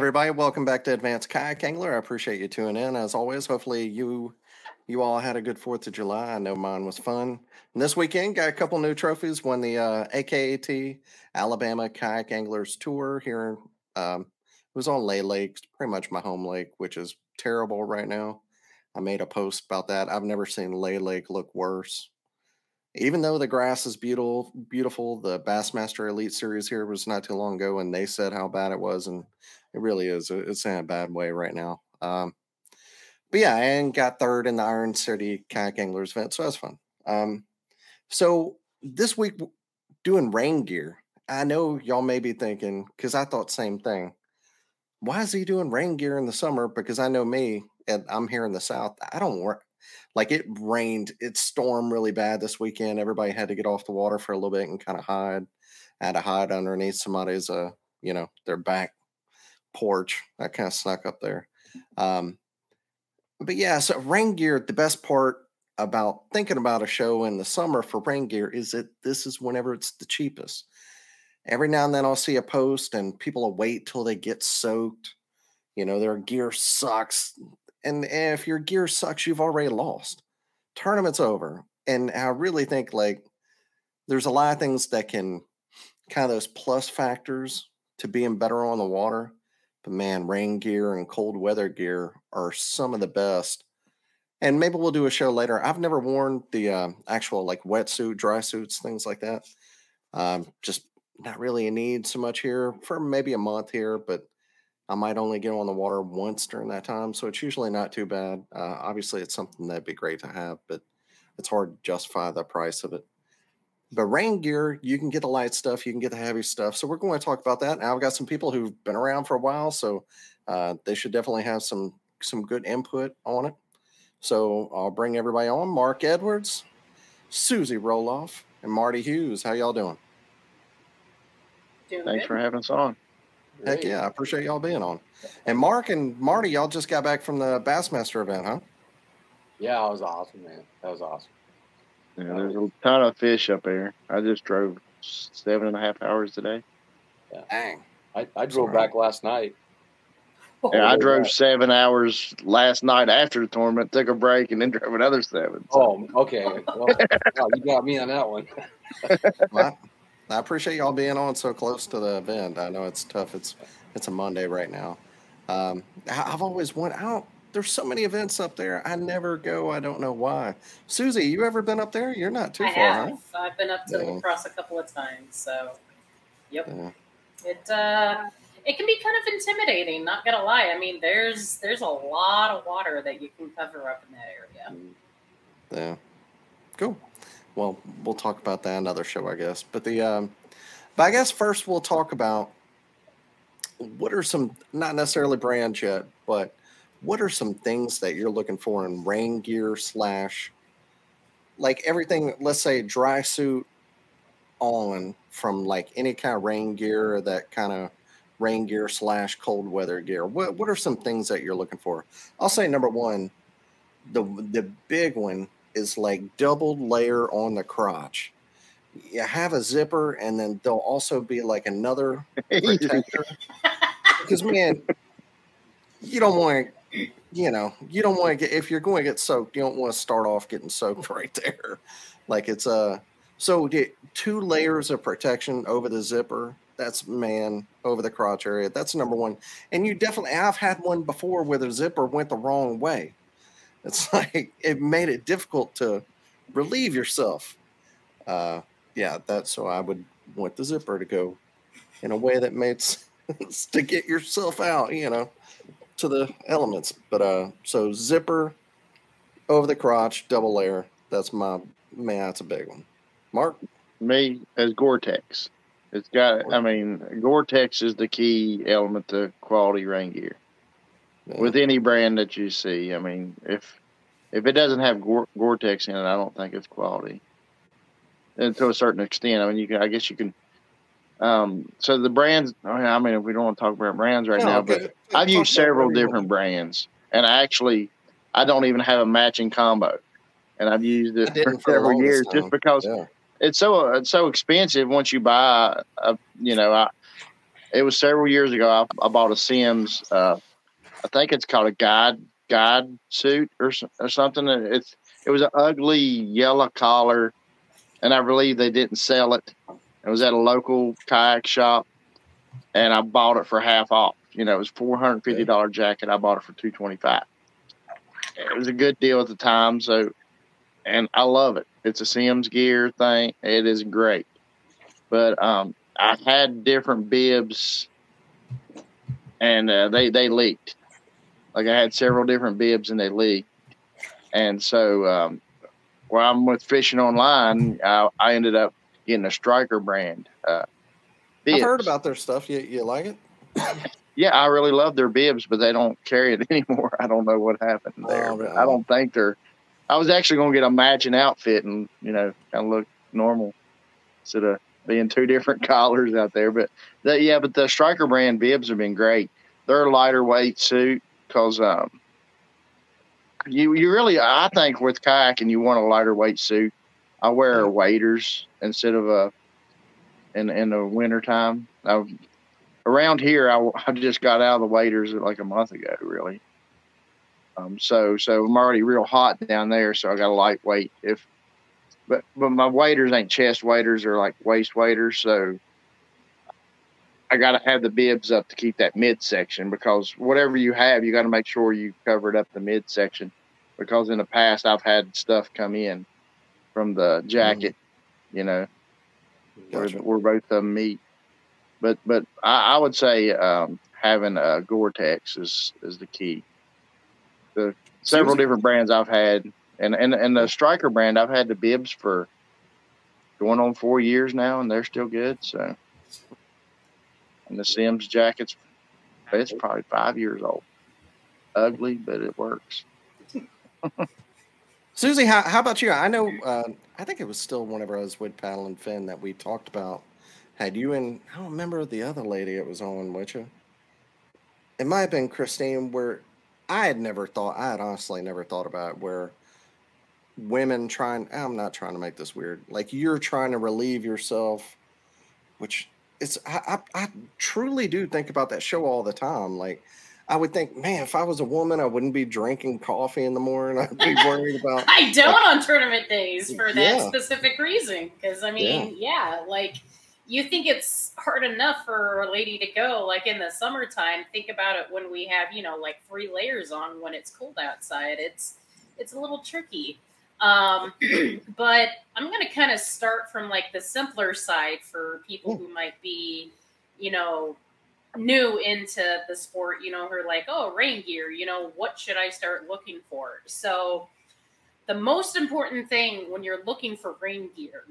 Everybody, welcome back to Advanced Kayak Angler. I appreciate you tuning in. As always, hopefully you you all had a good Fourth of July. I know mine was fun. And this weekend, got a couple new trophies. Won the uh, AKAT Alabama Kayak Anglers Tour here. Um, it was on Lay Lake, pretty much my home lake, which is terrible right now. I made a post about that. I've never seen Lay Lake look worse. Even though the grass is beautiful, beautiful, the Bassmaster Elite Series here was not too long ago, and they said how bad it was, and it really is. It's in a bad way right now. Um, but yeah, and got third in the Iron City Kayak Anglers event, so that's fun. Um, so this week, doing rain gear. I know y'all may be thinking because I thought same thing. Why is he doing rain gear in the summer? Because I know me, and I'm here in the South. I don't work like it rained. It stormed really bad this weekend. Everybody had to get off the water for a little bit and kind of hide. I had to hide underneath somebody's, uh, you know, their back porch. I kind of snuck up there. Um, but yeah, so rain gear, the best part about thinking about a show in the summer for rain gear is that this is whenever it's the cheapest. Every now and then I'll see a post and people will wait till they get soaked. You know, their gear sucks. And if your gear sucks, you've already lost. Tournament's over. And I really think like there's a lot of things that can kind of those plus factors to being better on the water but man, rain gear and cold weather gear are some of the best. And maybe we'll do a show later. I've never worn the uh, actual like wetsuit, dry suits, things like that. Um, just not really a need so much here for maybe a month here, but I might only get on the water once during that time. So it's usually not too bad. Uh, obviously, it's something that'd be great to have, but it's hard to justify the price of it. But rain gear, you can get the light stuff, you can get the heavy stuff. So we're going to talk about that. Now I've got some people who've been around for a while, so uh, they should definitely have some some good input on it. So I'll bring everybody on. Mark Edwards, Susie Roloff, and Marty Hughes. How y'all doing? doing Thanks good. for having us on. Heck yeah, I appreciate y'all being on. And Mark and Marty, y'all just got back from the Bassmaster event, huh? Yeah, that was awesome, man. That was awesome. Yeah, there's a ton of fish up there. I just drove seven and a half hours today. Yeah. Dang. I, I drove Sorry. back last night. Yeah, I drove seven hours last night after the tournament, took a break, and then drove another seven. So. Oh, okay. Well, you got me on that one. well, I appreciate y'all being on so close to the event. I know it's tough. It's it's a Monday right now. Um, I've always wanted. I don't there's so many events up there. I never go. I don't know why. Susie, you ever been up there? You're not too I far, have. Huh? I've been up to yeah. La Crosse a couple of times. So, yep. Yeah. It uh, it can be kind of intimidating. Not gonna lie. I mean, there's there's a lot of water that you can cover up in that area. Mm. Yeah. Cool. Well, we'll talk about that another show, I guess. But the um, but I guess first we'll talk about what are some not necessarily brands yet, but what are some things that you're looking for in rain gear slash like everything let's say dry suit on from like any kind of rain gear or that kind of rain gear slash cold weather gear? What, what are some things that you're looking for? I'll say number one the the big one is like double layer on the crotch. You have a zipper and then there'll also be like another protector. Because man you don't want you know, you don't want to get if you're going to get soaked, you don't want to start off getting soaked right there. Like it's a uh, so two layers of protection over the zipper. That's man over the crotch area. That's number one. And you definitely I've had one before where the zipper went the wrong way. It's like it made it difficult to relieve yourself. Uh, yeah, that's so I would want the zipper to go in a way that makes sense to get yourself out. You know to the elements. But uh, so zipper over the crotch, double layer. That's my man. That's a big one. Mark, me as Gore-Tex. It's got. I mean, Gore-Tex is the key element to quality rain gear. Yeah. With any brand that you see, I mean, if if it doesn't have Gore- tex in it, I don't think it's quality. And to a certain extent, I mean, you can. I guess you can um, so the brands, I mean, if we don't want to talk about brands right no, now, but I've used several different brands, and I actually, I don't even have a matching combo, and I've used it for several years time. just because yeah. it's so it's so expensive once you buy a, you know, I, it was several years ago. I, I bought a Simms, Uh, I think it's called a guide guide suit or or something. It's it was an ugly yellow collar, and I believe they didn't sell it. It was at a local kayak shop, and I bought it for half off. You know, it was four hundred fifty dollar jacket. I bought it for two twenty five. It was a good deal at the time, so and I love it. It's a Simms gear thing. It is great, but um, I had different bibs, and uh, they they leaked. Like I had several different bibs, and they leaked. And so, um, while I'm with fishing online, I, I ended up getting a Striker brand. Uh, I've heard about their stuff. You you like it? yeah, I really love their bibs, but they don't carry it anymore. I don't know what happened there. Oh, I don't think they're. I was actually going to get a matching outfit and you know kind of look normal instead of being two different collars out there. But the, yeah, but the Striker brand bibs have been great. They're a lighter weight suit because um, you you really I think with kayaking you want a lighter weight suit. I wear waders instead of a in in the wintertime. I, around here, I, I just got out of the waders like a month ago, really. Um, so so I'm already real hot down there, so I got a lightweight. If but but my waders ain't chest waders; or like waist waders. So I got to have the bibs up to keep that midsection because whatever you have, you got to make sure you covered up the midsection because in the past I've had stuff come in from the jacket, mm. you know, gotcha. where, where both of them meet. But but I, I would say um, having a Gore-Tex is is the key. The several different brands I've had, and and and the Striker brand I've had the bibs for going on four years now, and they're still good. So and the Simms jackets, it's probably five years old. Ugly, but it works. Susie, how, how about you? I know, uh, I think it was still whenever I was with Paddle and Fin that we talked about. Had you and I don't remember the other lady it was on you. It might have been Christine, where I had never thought, I had honestly never thought about where women trying, I'm not trying to make this weird, like you're trying to relieve yourself, which it's I, I, I truly do think about that show all the time. Like I would think, man, if I was a woman, I wouldn't be drinking coffee in the morning. I'd be worried about. I don't like, on tournament days for that yeah. specific reason. Because I mean, yeah. yeah, like you think it's hard enough for a lady to go, like in the summertime. Think about it when we have, you know, like three layers on when it's cold outside. It's it's a little tricky. Um, but I'm going to kind of start from like the simpler side for people who might be, you know, new into the sport, you know, who are like, oh, rain gear, you know, what should I start looking for? So, the most important thing when you're looking for rain gear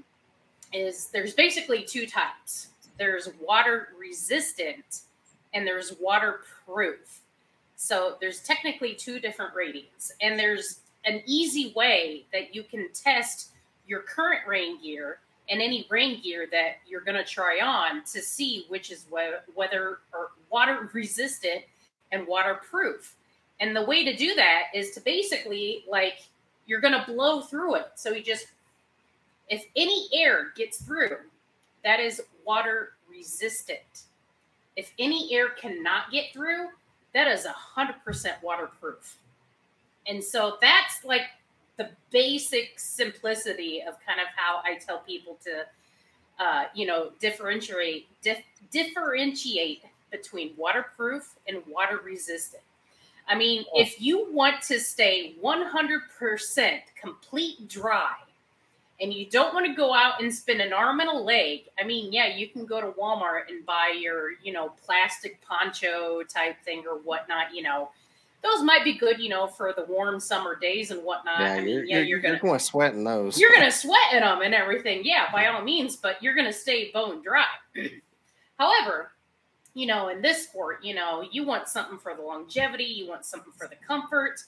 is there's basically two types there's water resistant and there's waterproof. So, there's technically two different ratings, and there's an easy way that you can test your current rain gear and any rain gear that you're going to try on to see which is whether or water resistant and waterproof. And the way to do that is to basically like you're going to blow through it. So you just if any air gets through, that is water resistant. If any air cannot get through, that is 100% waterproof. And so that's like the basic simplicity of kind of how I tell people to, uh, you know, differentiate dif- differentiate between waterproof and water resistant. I mean, oh. if you want to stay 100% complete dry and you don't want to go out and spend an arm and a leg, I mean, yeah, you can go to Walmart and buy your, you know, plastic poncho type thing or whatnot, you know, those might be good, you know, for the warm summer days and whatnot. Yeah, I mean, you're, yeah, you're, you're gonna, going to sweat in those. You're gonna sweat in them and everything. Yeah, by all means, but you're gonna stay bone dry. However, you know, in this sport, you know, you want something for the longevity, you want something for the comfort,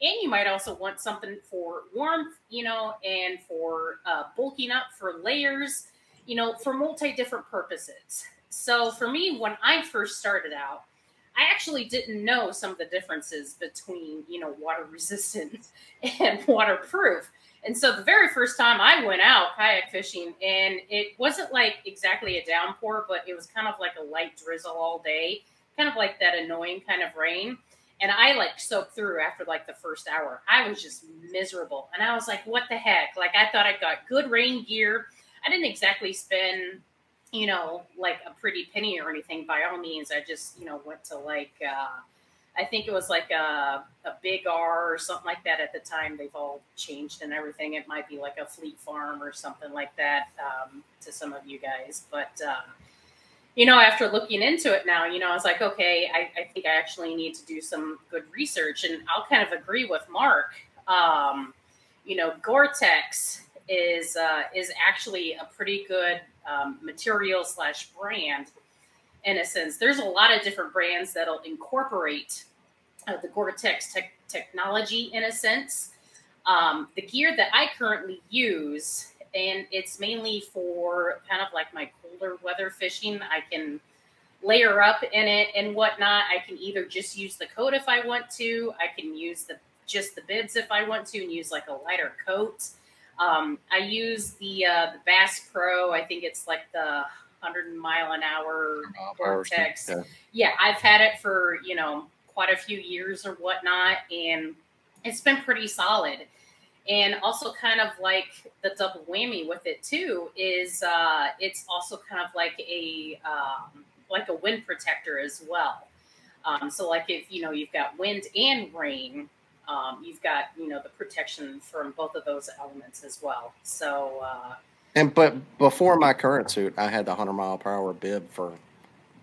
and you might also want something for warmth, you know, and for uh, bulking up for layers, you know, for multi different purposes. So for me, when I first started out, I actually didn't know some of the differences between, you know, water resistant and waterproof And so the very first time I went out kayak fishing, and it wasn't like exactly a downpour, but it was kind of like a light drizzle all day, kind of like that annoying kind of rain. And I like soaked through after like the first hour. I was just miserable. And I was like, what the heck? Like, I thought I got good rain gear. I didn't exactly spend, you know, like a pretty penny or anything by all means. I just, you know, went to like, uh, I think it was like a, a big R or something like that at the time. They've all changed and everything. It might be like a Fleet Farm or something like that um, to some of you guys. But, uh, you know, after looking into it now, you know, I was like, okay, I, I, think I actually need to do some good research. And I'll kind of agree with Mark. Um, you know, Gore-Tex is uh, is actually a pretty good um, material slash brand in a sense. There's a lot of different brands that'll incorporate uh, the Gore-Tex te- technology in a sense. Um, the gear that I currently use, and it's mainly for kind of like my colder weather fishing. I can layer up in it and whatnot. I can either just use the coat if I want to. I can use the just the bibs if I want to, and use like a lighter coat. Um, I use the uh, the Bass Pro. I think it's like the 100 mile an hour Gore-Tex. Yeah. yeah, I've had it for you know quite a few years or whatnot, and it's been pretty solid. And also, kind of like the double whammy with it too is uh, it's also kind of like a um, like a wind protector as well. Um, so, like if you know you've got wind and rain, um, you've got you know the protection from both of those elements as well. So. Uh, and but before my current suit, I had the hundred mile per hour bib for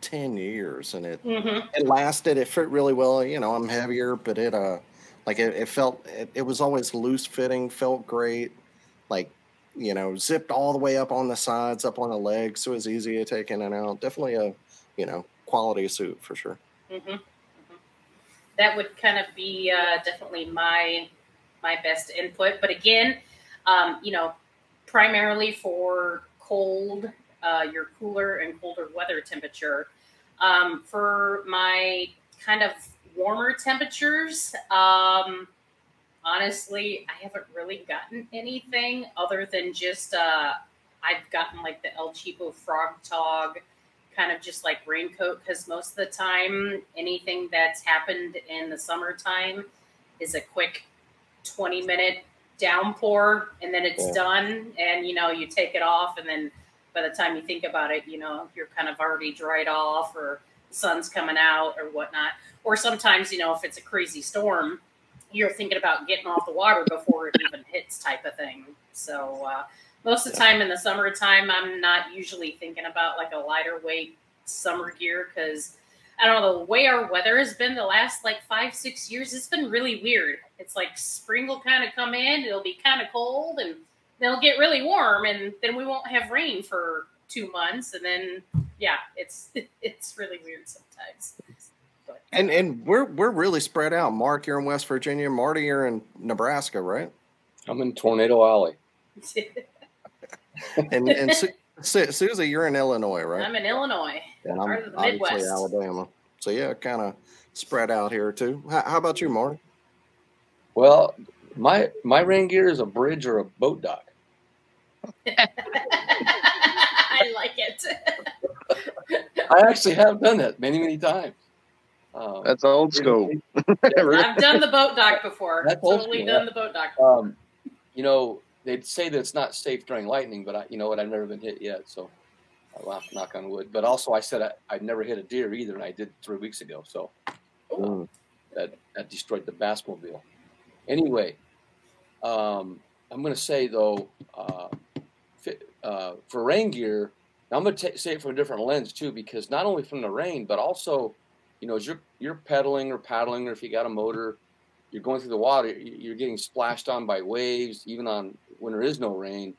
ten years, and it mm-hmm. it lasted. It fit really well. You know, I'm heavier, but it uh like it, it felt it, it was always loose fitting, felt great. Like you know, zipped all the way up on the sides, up on the legs, so it was easy to take in and out. Definitely a you know quality suit for sure. Mm-hmm. That would kind of be uh, definitely my my best input. But again, um, you know, primarily for cold, uh, your cooler and colder weather temperature. Um, for my kind of warmer temperatures, um, honestly, I haven't really gotten anything other than just uh, I've gotten like the El Cheapo Frogg Togg kind of just like raincoat because most of the time anything that's happened in the summertime is a quick 20 minute downpour and then it's yeah. done and you know you take it off and then by the time you think about it you know you're kind of already dried off or the sun's coming out or whatnot or sometimes you know if it's a crazy storm you're thinking about getting off the water before it even hits type of thing so uh, most of the time in the summertime i'm not usually thinking about like a lighter weight summer gear because I don't know, the way our weather has been the last like five, six years, it's been really weird. It's like spring will kind of come in, it'll be kind of cold, and then it'll get really warm, and then we won't have rain for two months, and then yeah, it's it's really weird sometimes. But. And and we're we're really spread out. Mark, you're in West Virginia. Marty, you're in Nebraska, right? I'm in Tornado Alley. and and Su- Susie, you're in Illinois, right? I'm in Illinois. And I'm obviously Midwest. Alabama. So yeah, kind of spread out here too. How, how, about you, Marty? Well, my my rain gear is a bridge or a boat dock. I like it. I actually have done that many many times. Um, That's old school. I've done the boat dock before. That's totally done the boat dock. Um, you know, they'd say that it's not safe during lightning, but I, you know what? I've never been hit yet, so I knock on wood. But also, I said I, I've never hit a deer either, and I did three weeks ago. So that that destroyed the bassmobile. Anyway, um, I'm going to say though, uh, uh, for rain gear, I'm going to say it from a different lens too, because not only from the rain, but also, you know, as you're you're pedaling or paddling, or if you got a motor, you're going through the water, you're getting splashed on by waves, even on when there is no rain.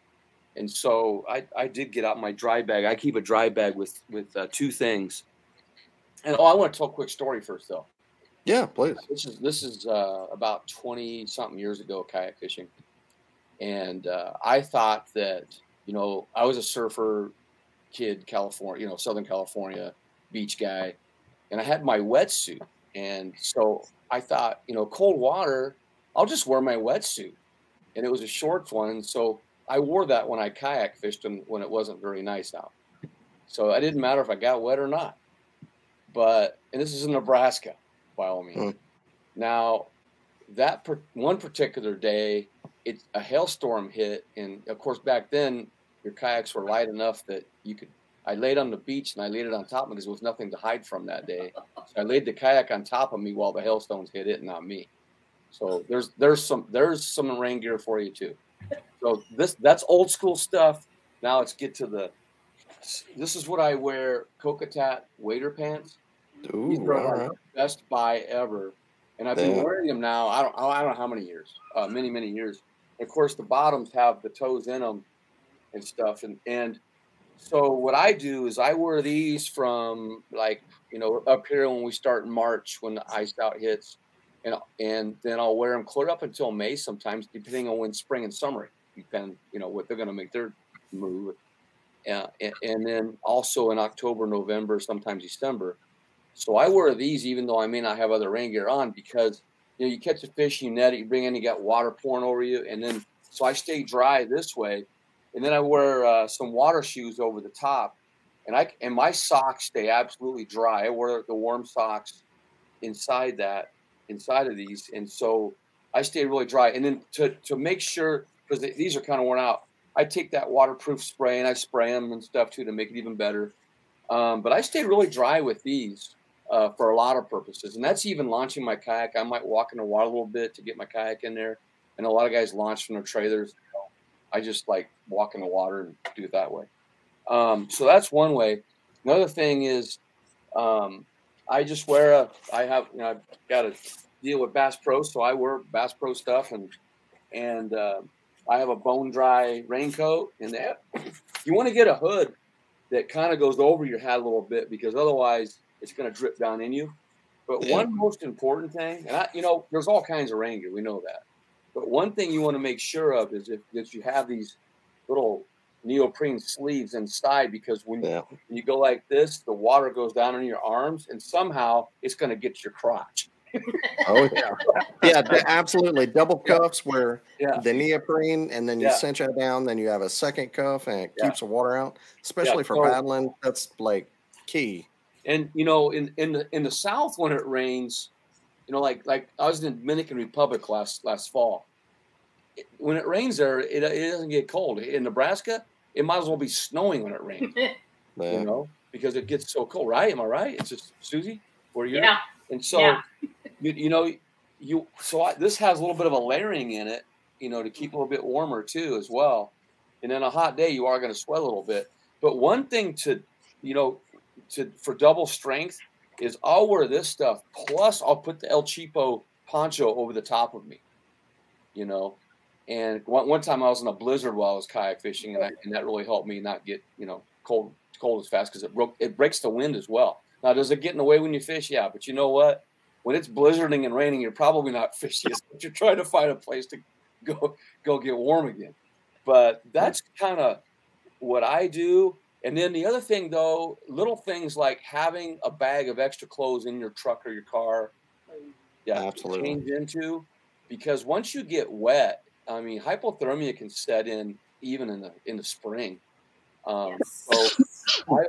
And so I, I did get out my dry bag. I keep a dry bag with with uh, two things. And oh, I want to tell a quick story first, though. Yeah, please. This is this is uh, about twenty something years ago, kayak fishing, and uh, I thought that you know I was a surfer kid, California, you know, Southern California beach guy, and I had my wetsuit, and so I thought, you know, cold water, I'll just wear my wetsuit and it was a shorts one. So I wore that when I kayak fished and when it wasn't very nice out. So it didn't matter if I got wet or not. But and this is in Nebraska, by all means. Mm. Now, that per, one particular day, it a hailstorm hit, and of course back then your kayaks were light enough that you could. I laid on the beach and I laid it on top of me because there was nothing to hide from that day. So I laid the kayak on top of me while the hailstones hit it, and not me. So there's there's some there's some rain gear for you too. So this that's old school stuff. Now let's get to the. This is what I wear: Kokatat wader pants. Ooh, These are right. best buy ever, and I've been wearing them now. I don't I don't know how many years, uh, many many years. of course, the bottoms have the toes in them and stuff, and and so what I do is I wear these from like you know up here when we start in March when the ice out hits, and and then I'll wear them clear up until May sometimes, depending on when spring and summer depend you know what they're going to make their move, uh, and, and then also in October, November, sometimes December. So I wear these even though I may not have other rain gear on because you know you catch a fish, you net it, you bring in, you got water pouring over you, and then so I stay dry this way, and then I wear uh, some water shoes over the top, and I and my socks stay absolutely dry. I wear the warm socks inside that inside of these, and so I stay really dry. And then to to make sure because these are kind of worn out, I take that waterproof spray and I spray them and stuff too to make it even better. Um, but I stay really dry with these uh, for a lot of purposes, and that's even launching my kayak. I might walk in the water a little bit to get my kayak in there, and a lot of guys launch from their trailers. I just like walk in the water and do it that way. Um, so that's one way. Another thing is um, I just wear a. I have you know I've got to deal with Bass Pro, so I wear Bass Pro stuff, and and uh, I have a bone dry raincoat. And that you want to get a hood that kind of goes over your hat a little bit because otherwise it's going to drip down in you. But yeah. one most important thing, and I, you know, there's all kinds of rain gear, we know that. But one thing you want to make sure of is if, if you have these little neoprene sleeves inside because when, yeah. you, when you go like this, the water goes down in your arms and somehow it's going to get your crotch. oh yeah, yeah, absolutely. Double cuffs where yeah. the neoprene, and then you yeah. cinch it down. Then you have a second cuff, and it yeah. keeps the water out. Especially for so, paddling, that's like key. And you know, in in the in the south when it rains, you know, like like I was in the Dominican Republic last last fall. when it rains there, it, it doesn't get cold. In Nebraska, it might as well be snowing when it rains. you know, because it gets so cold, right? Am I right? It's just Susie, where you yeah. And so, yeah. you, you know, you so I, this has a little bit of a layering in it, you know, to keep a little bit warmer too as well. And in a hot day, you are going to sweat a little bit. But one thing to, you know, to for double strength is I'll wear this stuff plus I'll put the El Cheapo poncho over the top of me. You know, and one, one time I was in a blizzard while I was kayak fishing, and, I, and that really helped me not get you know cold cold as fast because it broke it breaks the wind as well. Now, does it get in the way when you fish? Yeah, but you know what? When it's blizzarding and raining, you're probably not fishing. you're trying to find a place to go go get warm again. But that's kind of what I do. And then the other thing, though, little things like having a bag of extra clothes in your truck or your car. Yeah, absolutely. Change into because once you get wet, I mean, hypothermia can set in even in the in the spring. Um, yes. So I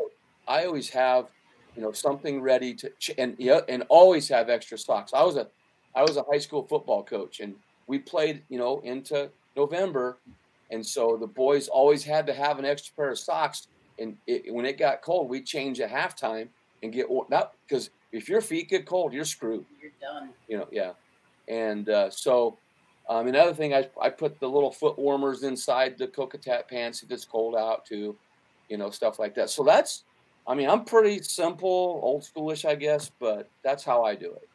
I always have you know something ready to and yeah and always have extra socks. I was a I was a high school football coach and we played you know into November, and so the boys always had to have an extra pair of socks. And it, when it got cold, we change at halftime and get not because if your feet get cold, you're screwed. You're done. You know, yeah. And uh, so um, another thing, I, I put the little foot warmers inside the Kokatat pants if it's cold out too, you know, stuff like that. So that's I mean, I'm pretty simple, old schoolish, I guess, but that's how I do it.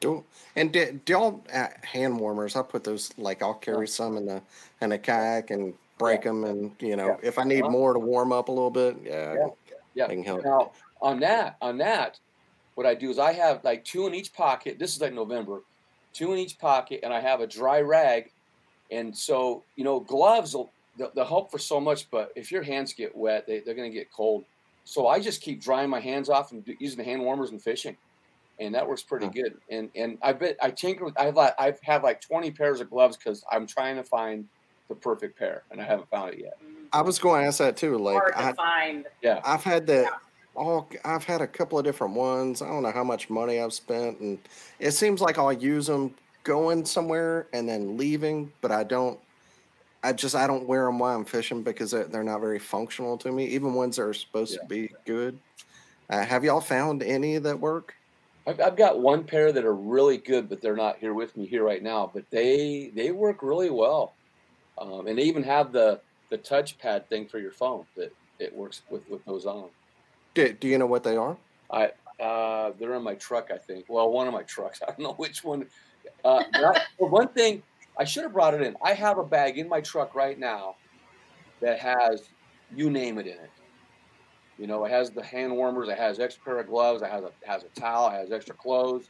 Do and do, do y'all uh, hand warmers? I put those like I'll carry yeah. some in the in a kayak and break yeah. them, and you know yeah. if I need uh-huh. more to warm up a little bit, yeah, yeah, yeah. I can help. Now on that, on that, what I do is I have like two in each pocket. This is like November, two in each pocket, and I have a dry rag, and so you know gloves will they'll, they'll help for so much, but if your hands get wet, they, they're going to get cold. So I just keep drying my hands off and using the hand warmers and fishing. and that works pretty good. And and I've been I tinker with I've like I've had like twenty pairs of gloves because I'm trying to find the perfect pair, and I haven't found it yet. I was going to ask that too. Like, Hard to I, find. Yeah, I've had that. Yeah. all. I've had a couple of different ones. I don't know how much money I've spent, and it seems like I'll use them going somewhere and then leaving, but I don't. I just I don't wear them while I'm fishing because they're, they're not very functional to me. Even ones that are supposed Yeah. to be good. Uh, have y'all found any that work? I've, I've got one pair that are really good, but they're not here with me here right now. But they they work really well, um, and they even have the the touchpad thing for your phone that it works with with those on. Do, do you know what they are? I uh, they're in my truck, I think. Well, one of my trucks. I don't know which one. Uh, I, one thing I should have brought it in. I have a bag in my truck right now that has you name it in it. You know, it has the hand warmers. It has extra pair of gloves. It has a has a towel. It has extra clothes.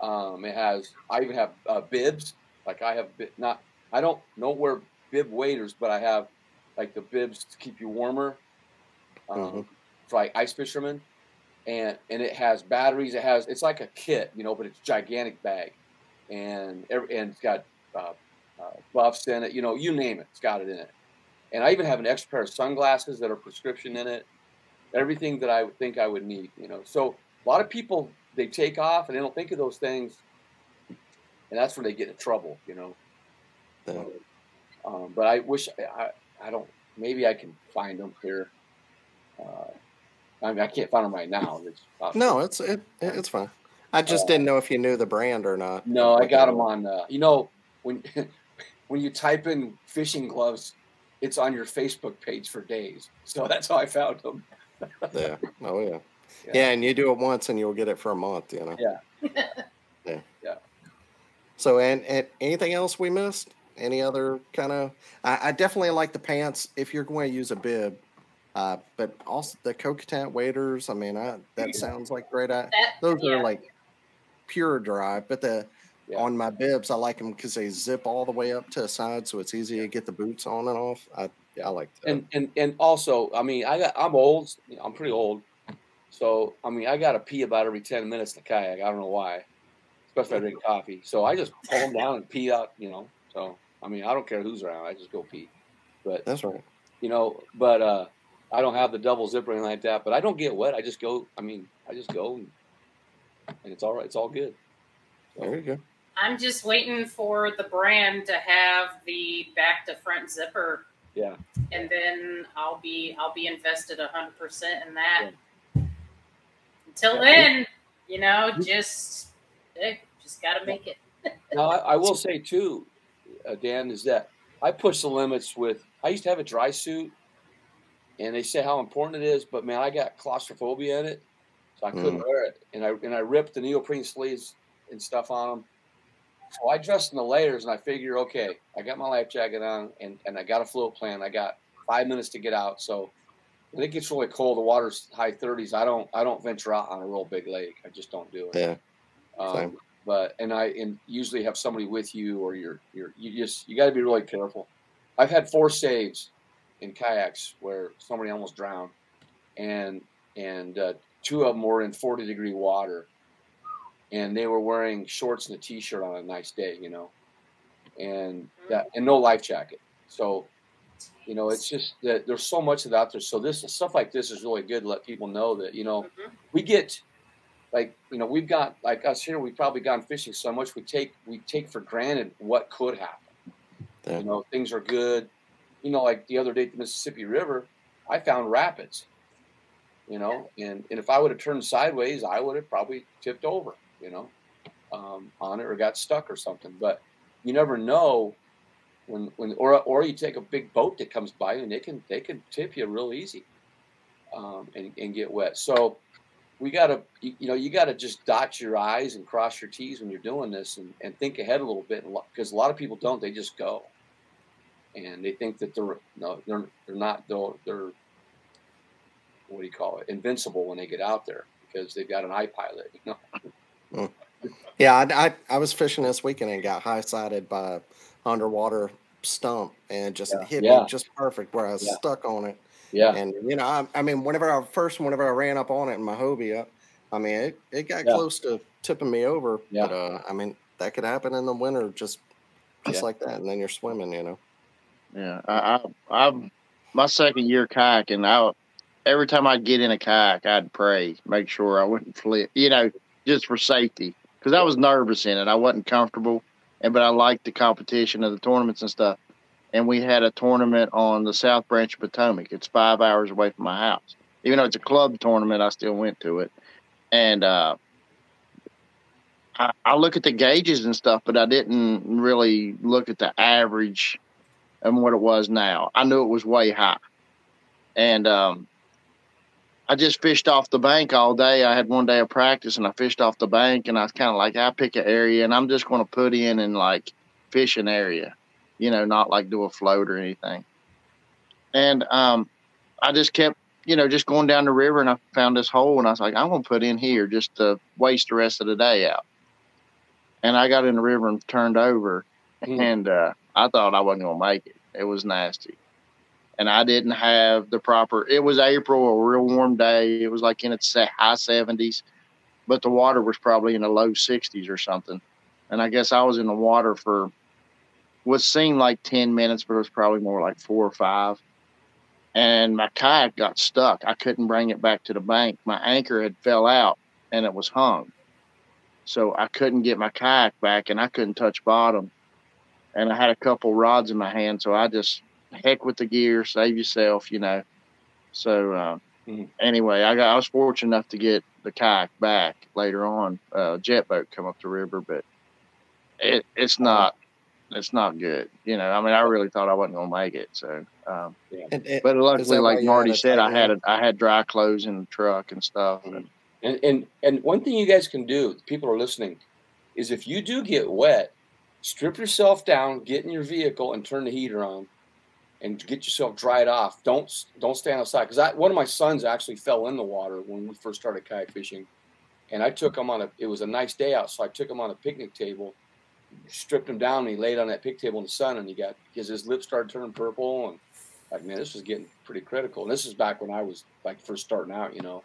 Um, it has. I even have uh, bibs. Like I have not. I don't don't wear bib waders, but I have like the bibs to keep you warmer. Um, Mhm. For like ice fishermen, and and it has batteries. It has. It's like a kit, you know, but it's gigantic bag, and every, and it's got uh, uh, buffs in it. You know, you name it, it's got it in it. And I even have an extra pair of sunglasses that are prescription in it. Everything that I would think I would need, you know. So a lot of people they take off and they don't think of those things, and that's where they get in trouble, you know. Um, but I wish I, I don't. Maybe I can find them here. Uh, I, mean, I can't find them right now. It's No, it's it, it- it's fine. I just Uh, didn't know if you knew the brand or not. No, I got them on. Uh, you know, when when you type in fishing gloves, it's on your Facebook page for days. So that's how I found them. Yeah. Oh yeah. Yeah. yeah. and you do it once and you'll get it for a month. You know. Yeah. yeah. Yeah. So and, and anything else we missed? Any other kind of? I, I definitely like the pants if you're going to use a bib. Uh, but also the Kokatat waders. I mean, I, that sounds like great. I, That, those yeah. are like pure dry, but the Yeah. on my bibs, I like them because they zip all the way up to the side, so it's easy to get the boots on and off. I yeah, I like that. And and and also, I mean, I got I'm old. I'm pretty old. So I mean, I got to pee about every ten minutes in the kayak. I don't know why, especially if I drink coffee. So I just pull them down and pee out. You know. So I mean, I don't care who's around. I just go pee. But That's right. you know, but uh, I don't have the double zipper or anything like that. But I don't get wet. I just go. I mean, I just go, and, and it's all right. It's all good. There you go. I'm just waiting for the brand to have the back to front zipper, Yeah. and then I'll be I'll be invested hundred percent in that. Until Yeah. then, you know, just eh, just gotta make it. Now I, I will say too, uh, Dan, is that I push the limits with. I used to have a dry suit, and they say how important it is, but man, I got claustrophobia in it, so I couldn't Mm. wear it, and I and I ripped the neoprene sleeves and stuff on them. So I dressed in the layers, and I figure, okay, I got my life jacket on, and and I got a float plan. I got five minutes to get out, so. When it gets really cold, the water's high 30s. I don't, I don't venture out on a real big lake. I just don't do it. Yeah. Um, Same. But and I and usually have somebody with you or you're you're you just you got to be really careful. I've had four saves in kayaks where somebody almost drowned, and and uh, two of them were in forty degree water, and they were wearing shorts and a t shirt on a nice day, you know, and that and no life jacket. So you know it's just that there's so much of that out there. So this stuff like this is really good to let people know that you know Mhm. we get like you know we've got like us here we've probably gone fishing so much we take we take for granted what could happen. Yeah. you know things are good. You know like the other day at the mississippi river i found rapids you know and, and if i would have turned sideways i would have probably tipped over you know um, on it or got stuck or something. But you never know when when or or you take a big boat that comes by and they can they can tip you real easy um, and, and get wet. So we got to you, you know you got to just dot your i's and cross your t's when you're doing this and, and think ahead a little bit because a lot of people don't they just go and they think that they're no they're they're not they're, they're what do you call it invincible when they get out there because they've got an i-Pilot you know Yeah, I, I, I was fishing this weekend and got high sided by a underwater stump and just Yeah. hit Yeah. me just perfect where I was Yeah. stuck on it. Yeah And you know, I, I mean, whenever I first, whenever I ran up on it in my Hobie, I, I mean, it, it got Yeah. close to tipping me over. Yeah. But uh, I mean, that could happen in the winter, just just yeah. like that, and then you're swimming. You know. Yeah, I, I, I my second year kayaking, I every time I'd get in a kayak, I'd pray, make sure I wouldn't flip, you know, just for safety, because I was nervous in it. I wasn't comfortable, and but I liked the competition of the tournaments and stuff. And we had a tournament on the South Branch of Potomac. It's five hours away from my house. Even though it's a club tournament, I still went to it. And uh, I, I look at the gauges and stuff, but I didn't really look at the average and what it was now. I knew it was way high. And um, I just fished off the bank all day. I had one day of practice and I fished off the bank and I was kind of like, I pick an area and I'm just going to put in and like fish an area, you know, not like do a float or anything. And um, I just kept, you know, just going down the river and I found this hole and I was like, I'm going to put in here just to waste the rest of the day out. And I got in the river and turned over mm. and uh, I thought I wasn't going to make it. It was nasty and I didn't have the proper. It was April, a real warm day. It was like in its high seventies, but the water was probably in the low sixties or something. And I guess I was in the water for what seemed like ten minutes, but it was probably more like four or five. And my kayak got stuck. I couldn't bring it back to the bank. My anchor had fell out and it was hung. So I couldn't get my kayak back and I couldn't touch bottom. And I had a couple rods in my hand, so I just heck with the gear, save yourself, you know. So uh, mm-hmm. anyway, I got I was fortunate enough to get the kayak back later on. Uh, jet boat come up the river, but it it's not it's not good. You know, I mean, I really thought I wasn't gonna make it. So, um, yeah. but luckily, like Marty said, I had a, I had dry clothes in the truck and stuff. Mm-hmm. And, and and and one thing you guys can do, people are listening, is if you do get wet, strip yourself down, get in your vehicle, and turn the heater on and get yourself dried off. Don't don't stand outside because one of my sons actually fell in the water when we first started kayak fishing, and I took him on a. It was a nice day out, so I took him on a picnic table, stripped him down, and he laid on that picnic table in the sun, and he got because his lips started turning purple, and like man, this was getting pretty critical. And this is back when I was like first starting out, you know,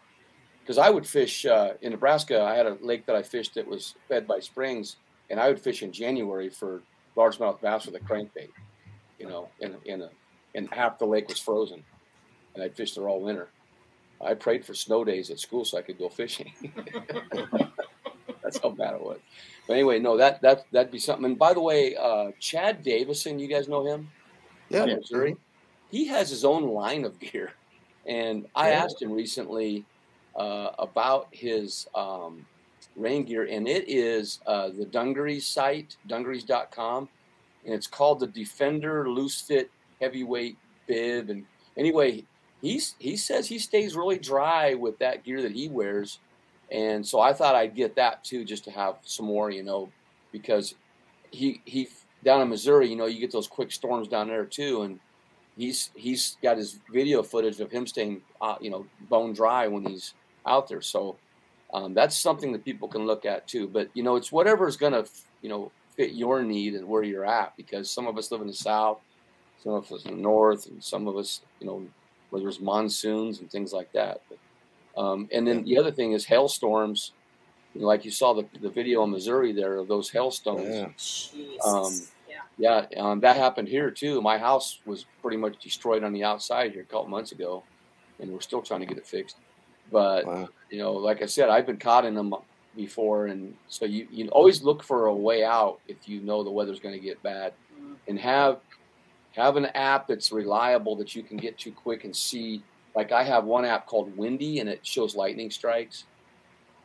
because I would fish uh, in Nebraska. I had a lake that I fished that was fed by springs, and I would fish in January for largemouth bass with a crankbait, you know, in in a and half the lake was frozen, and I'd fish there all winter. I prayed for snow days at school so I could go fishing. That's how bad it was. But anyway, no, that that that'd be something. And by the way, uh, Chad Davison, you guys know him? Yeah, Missouri. He has his own line of gear, and I yeah. asked him recently uh, about his um, rain gear, and it is uh, the Dungarees site, dungarees.com, and it's called the Defender Loose Fit heavyweight bib. And anyway, he's he says he stays really dry with that gear that he wears. And so I thought I'd get that too, just to have some more, you know, because he he down in Missouri, you know, you get those quick storms down there too, and he's he's got his video footage of him staying, uh, you know, bone dry when he's out there. So um, that's something that people can look at too. But you know, it's whatever is going to you know fit your need and where you're at, because some of us live in the South, some of us in the north, and some of us, you know, where there's monsoons and things like that. But, um, and then the other thing is hailstorms. You know, like you saw the, the video in Missouri there of those hailstones. Yeah. Um, yeah, yeah um, that happened here too. My house was pretty much destroyed on the outside here a couple months ago, and we're still trying to get it fixed. But wow. you know, like I said, I've been caught in them before, and so you you always look for a way out if you know the weather's going to get bad, mm-hmm. and have have an app that's reliable that you can get to quick and see. Like I have one app called Windy, and it shows lightning strikes.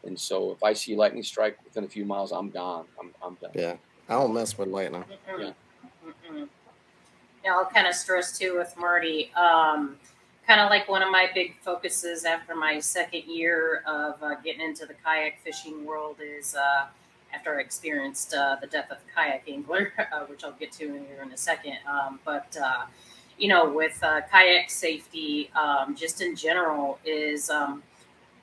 And so if I see lightning strike within a few miles, I'm gone. I'm, I'm done. Yeah, I don't mess with lightning. Mm-hmm. Yeah. Mm-hmm. yeah, I'll kind of stress too with Marty. Um, kind of like one of my big focuses after my second year of uh, getting into the kayak fishing world is uh, after I experienced uh, the death of the kayak angler, uh, which I'll get to here in a second. Um, but uh, you know, with uh, kayak safety, um, just in general, is um,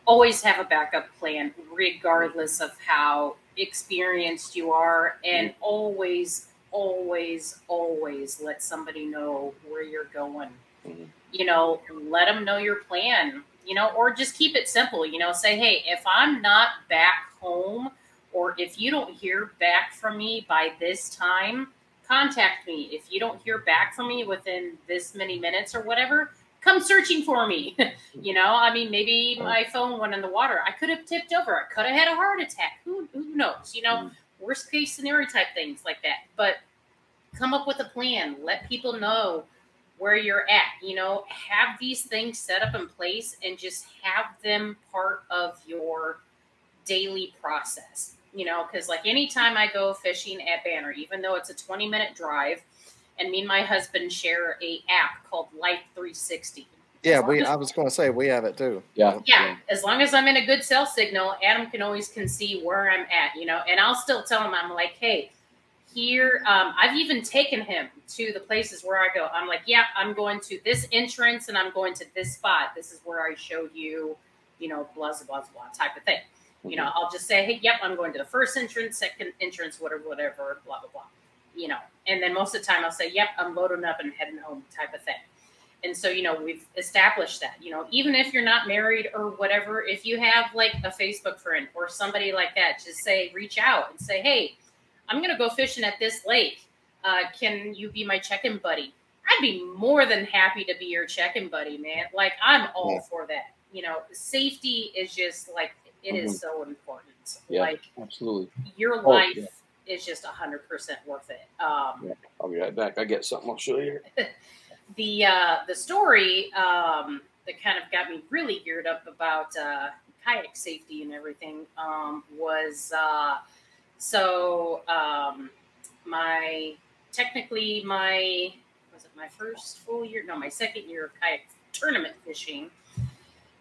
always have a backup plan, regardless of how experienced you are, and mm-hmm. always, always, always let somebody know where you're going. Mm-hmm. You know, let them know your plan. You know, or just keep it simple. You know, say, hey, if I'm not back home or if you don't hear back from me by this time, contact me. If you don't hear back from me within this many minutes or whatever, come searching for me. you know, I mean, maybe my phone went in the water. I could have tipped over. I could have had a heart attack. Who, who knows? You know, mm. worst case scenario type things like that. But come up with a plan. Let people know where you're at. You know, have these things set up in place and just have them part of your daily process. You know, because like anytime I go fishing at Banner, even though it's a 20 minute drive, and me and my husband share a app called Life 360. Yeah, we. As, I was going to say we have it too. Yeah. Yeah. As long as I'm in a good cell signal, Adam can always can see where I'm at. You know, and I'll still tell him I'm like, hey, here. Um, I've even taken him to the places where I go. I'm like, yeah, I'm going to this entrance and I'm going to this spot. This is where I showed you, you know, blah blah blah blah type of thing. You know, I'll just say, hey, yep, I'm going to the first entrance, second entrance, whatever, whatever, blah blah blah. You know, and then most of the time I'll say, yep, I'm loading up and heading home, type of thing. And so, you know, we've established that, you know, even if you're not married or whatever, if you have like a Facebook friend or somebody like that, just say, reach out and say, hey, I'm going to go fishing at this lake. Uh, can you be my check-in buddy? I'd be more than happy to be your check-in buddy, man. Like I'm all yeah. for that. You know, safety is just like it mm-hmm. is so important. Yeah, like absolutely. Your oh, life yeah. is just hundred percent worth it. Um, yeah, I'll be right back. I get something I'll show you. the uh, the story um, that kind of got me really geared up about uh, kayak safety and everything um, was uh, so um, my technically my was it my first full year? No, my second year of kayak tournament fishing.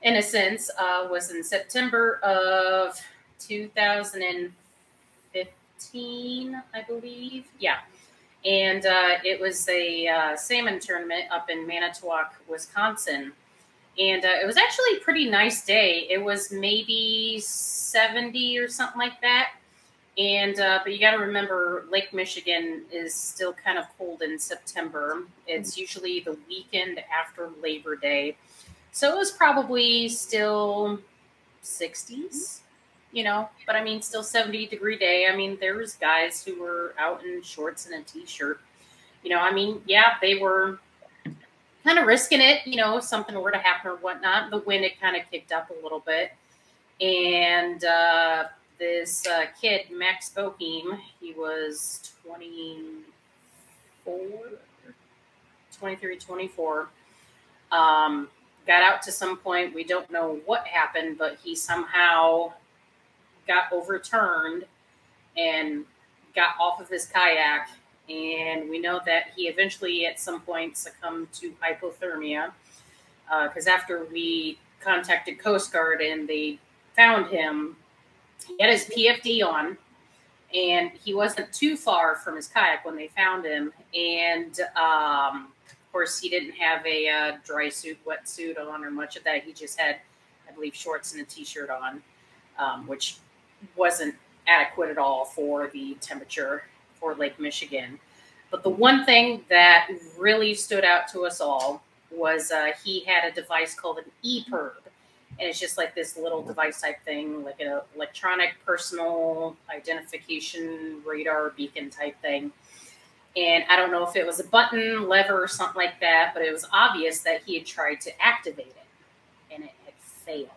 In a sense, uh, was in September of 2015, I believe. Yeah, and uh, it was a uh, salmon tournament up in Manitowoc, Wisconsin. And uh, it was actually a pretty nice day. It was maybe 70 or something like that. And uh, but you got to remember, Lake Michigan is still kind of cold in September. It's usually the weekend after Labor Day, so it was probably still 60s, you know. But I mean, still 70 degree day. I mean, there was guys who were out in shorts and a t-shirt. You know, I mean, yeah, they were kind of risking it. You know, if something were to happen or whatnot. The wind had kind of kicked up a little bit, and. uh this uh, kid, Max Bokeem. He was 24, 23, 24. Um, got out to some point. We don't know what happened, but he somehow got overturned and got off of his kayak. And we know that he eventually, at some point, succumbed to hypothermia. Because uh, after we contacted Coast Guard and they found him, he had his PFD on, and he wasn't too far from his kayak when they found him. And um, course, he didn't have a uh, dry suit, wetsuit on, or much of that. He just had, I believe, shorts and a t-shirt on, um, which wasn't adequate at all for the temperature for Lake Michigan. But the one thing that really stood out to us all was uh, he had a device called an EPIRB and it's just like this little device type thing, like an electronic personal identification radar beacon type thing. And I don't know if it was a button, lever, or something like that, but it was obvious that he had tried to activate it, and it had failed.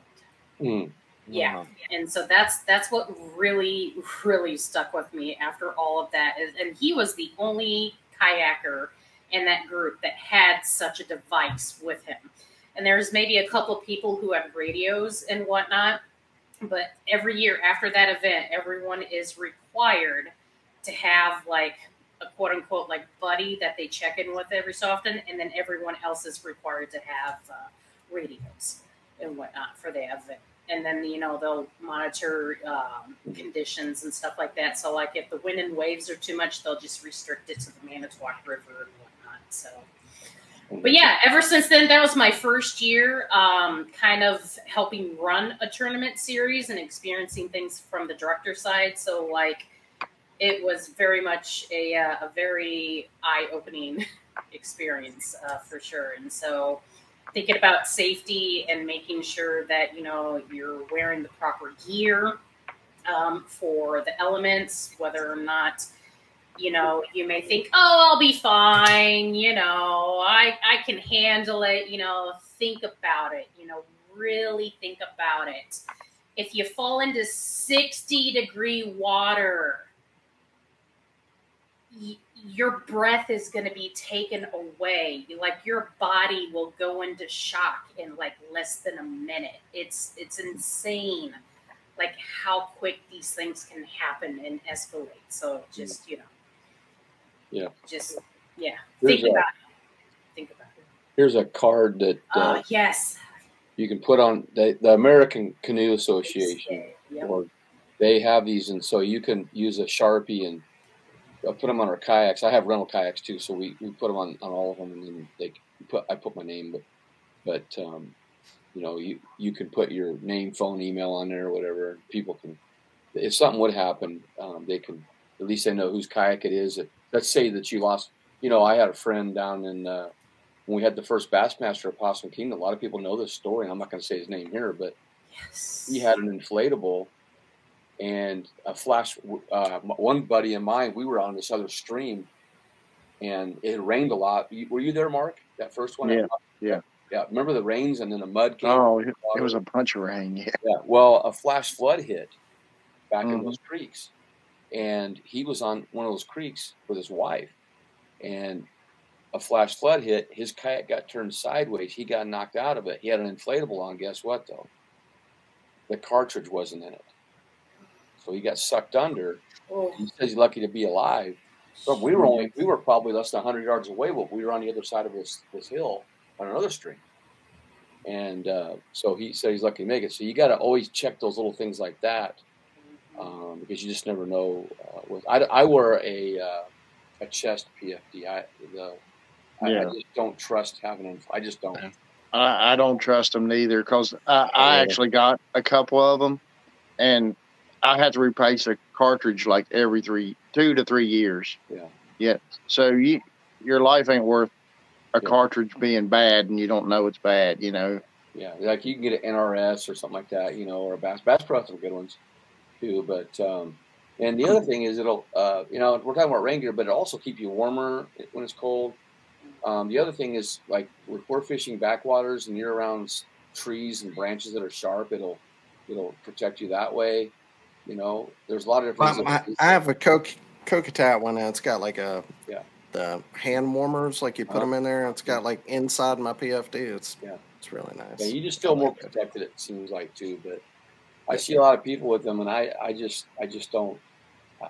Mm. Yeah, wow. and so that's that's what really really stuck with me after all of that. And he was the only kayaker in that group that had such a device with him and there's maybe a couple people who have radios and whatnot. But every year after that event, everyone is required to have like a quote unquote like buddy that they check in with every so often, and then everyone else is required to have uh, radios and whatnot for the event. And then you know they'll monitor um, conditions and stuff like that. So like if the wind and waves are too much, they'll just restrict it to the Manitowoc River and whatnot. So but yeah, ever since then, that was my first year, um, kind of helping run a tournament series and experiencing things from the director side. So like, it was very much a, uh, a very eye opening experience uh, for sure. And so thinking about safety and making sure that you know you're wearing the proper gear um, for the elements, whether or not you know you may think, oh, I'll be fine. You know, I I can handle it. You know, think about it. You know, really think about it. If you fall into sixty degree water your breath is going to be taken away. Like your body will go into shock in like less than a minute. It's it's insane like how quick these things can happen and escalate. So just you know. Yeah. Just yeah. Here's think a, about it. Think about it. Here's a card that uh, uh, yes. you can put on the, the american canoe association yep. or they have these and so you can use a sharpie and I put them on our kayaks. I have rental kayaks too, so we, we put them on, on all of them, and then they put I put my name, but but um, you know you you can put your name, phone, email on there, or whatever. People can, if something would happen, um, they can at least they know whose kayak it is. Let's say that you lost. You know, I had a friend down in uh, when we had the first Bassmaster at Possum Kingdom. A lot of people know this story, and I'm not going to say his name here, but yes. he had an inflatable and a flash. Uh, one buddy of mine, we were on this other stream, and it rained a lot. Were you there, Mark? That first one? Yeah, yeah, yeah. Remember the rains and then the mud came. Oh, it, it was a bunch of rain. Yeah. Yeah. Well, a flash flood hit back mm-hmm. in those creeks, and he was on one of those creeks with his wife, and a flash flood hit. His kayak got turned sideways. He got knocked out of it. He had an inflatable on. Guess what, though? The cartridge wasn't in it. So he got sucked under. Oh. He says he's lucky to be alive. But we were only we were probably less than 100 yards away, but we were on the other side of this this hill on another stream. And uh, so he said he's lucky to make it. So you got to always check those little things like that um, because you just never know. Uh, with, I, I wear a uh, a chest PFD. I the I, yeah. I, just don't trust having them. I just don't. I, I don't trust them neither because I, I actually got a couple of them, and I had to replace a cartridge like every three, two to three years. Yeah. Yeah. So you, your life ain't worth a yeah. cartridge being bad and you don't know it's bad, you know? Yeah. Like you can get an NRS or something like that, you know, or a Bass. Bass Pro some good ones too. But, um, and the other thing is it'll, uh, you know, we're talking about rain gear, but it'll also keep you warmer when it's cold. Um, the other thing is like if we're fishing backwaters and you're around trees and branches that are sharp, it'll, it'll protect you that way. You know, there's a lot of different. I, I, have a Coke Kokatat one. And it's got like a yeah the hand warmers, like you put uh, them in there. It's got like inside my PFD. It's yeah, it's really nice. Yeah, you just feel more protected. It. it seems like too, but I see a lot of people with them, and I I just I just don't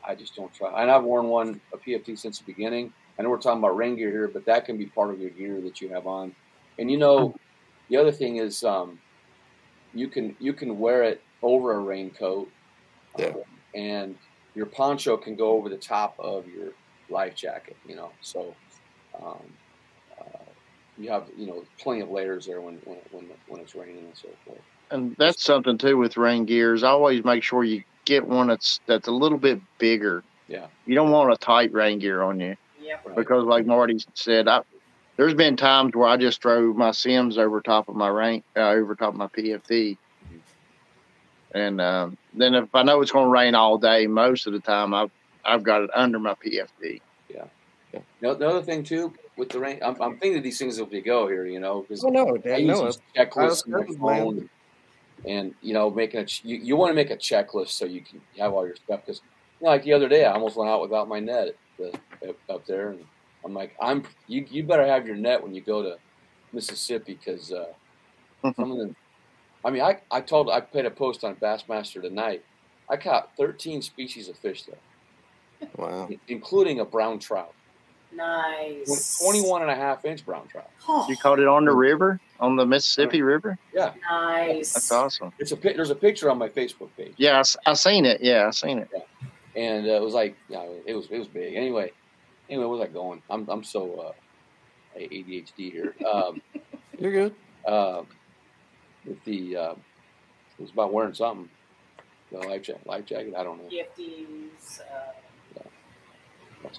I just don't try. And I've worn one a PFD since the beginning. I know we're talking about rain gear here, but that can be part of your gear that you have on. And you know, the other thing is um, you can you can wear it over a raincoat yeah. and your poncho can go over the top of your life jacket, you know. So um, uh, you have, you know, plenty of layers there when when when, when it's raining and so forth. And that's something too with rain gears. Always make sure you get one that's that's a little bit bigger. Yeah. You don't want a tight rain gear on you. Yeah. Right. Because like Marty said, I, there's been times where I just drove my Simms over top of my rain, uh, over top of my PFD, and um, then if I know it's going to rain all day, most of the time I've I've got it under my PFD. Yeah. yeah. The, the other thing too with the rain, I'm, I'm thinking these things as we go here. You know, because oh, no, I use checklists on my phone, and you know, making a you, you want to make a checklist so you can have all your stuff. Because you know, like the other day, I almost went out without my net the, up there, and I'm like, I'm you you better have your net when you go to Mississippi because uh, some of the I mean, I, I told I put a post on Bassmaster tonight. I caught 13 species of fish there. Wow. Including a brown trout. Nice. 21 and a half inch brown trout. Oh. You caught it on the river, on the Mississippi River? Yeah. Nice. That's awesome. It's a There's a picture on my Facebook page. Yeah, I, I seen it. Yeah, I seen it. Yeah. And uh, it was like, yeah, it was it was big. Anyway, anyway, where's that going? I'm I'm so uh, ADHD here. Um, You're good. Um, with the uh, it was about wearing something. The life jacket, life jacket. I don't know. PFDs. Uh...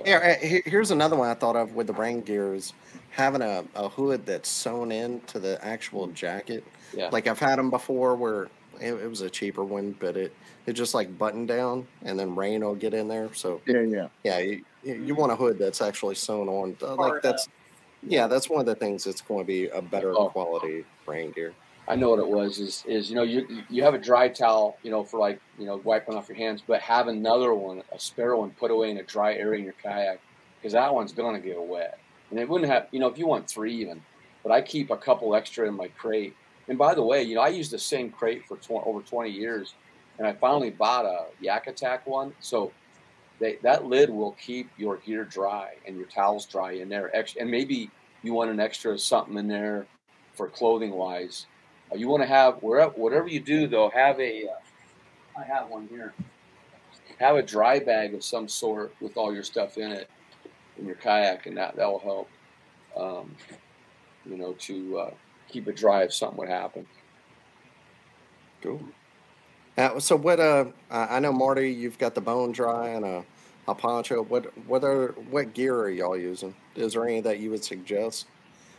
Yeah. yeah. Here's another one I thought of with the rain gears, having a, a hood that's sewn into the actual jacket. Yeah. Like I've had them before where it, it, was a cheaper one, but it it just like button down, and then rain will get in there. So yeah, yeah, yeah. You, you want a hood that's actually sewn on. Uh, like that's yeah, that's one of the things that's going to be a better oh. quality rain gear. I know what it was. Is is you know you you have a dry towel, you know, for like you know wiping off your hands, but have another one, a spare one, put away in a dry area in your kayak, because that one's gonna get wet. And it wouldn't have, you know, if you want three even, but I keep a couple extra in my crate. And by the way, you know, I used the same crate for tw- over 20 years, and I finally bought a Yak Attack one. So they, that lid will keep your gear dry and your towels dry in there. And maybe you want an extra something in there for clothing wise you want to have wherever, whatever you do though, have a. Uh, I have one here. Have a dry bag of some sort with all your stuff in it in your kayak, and that that will help. Um, you know, to uh, keep it dry if something would happen. Cool. Uh, so what? Uh, I know Marty, you've got the bone dry and a, a poncho. What what are what gear are y'all using? Is there any that you would suggest?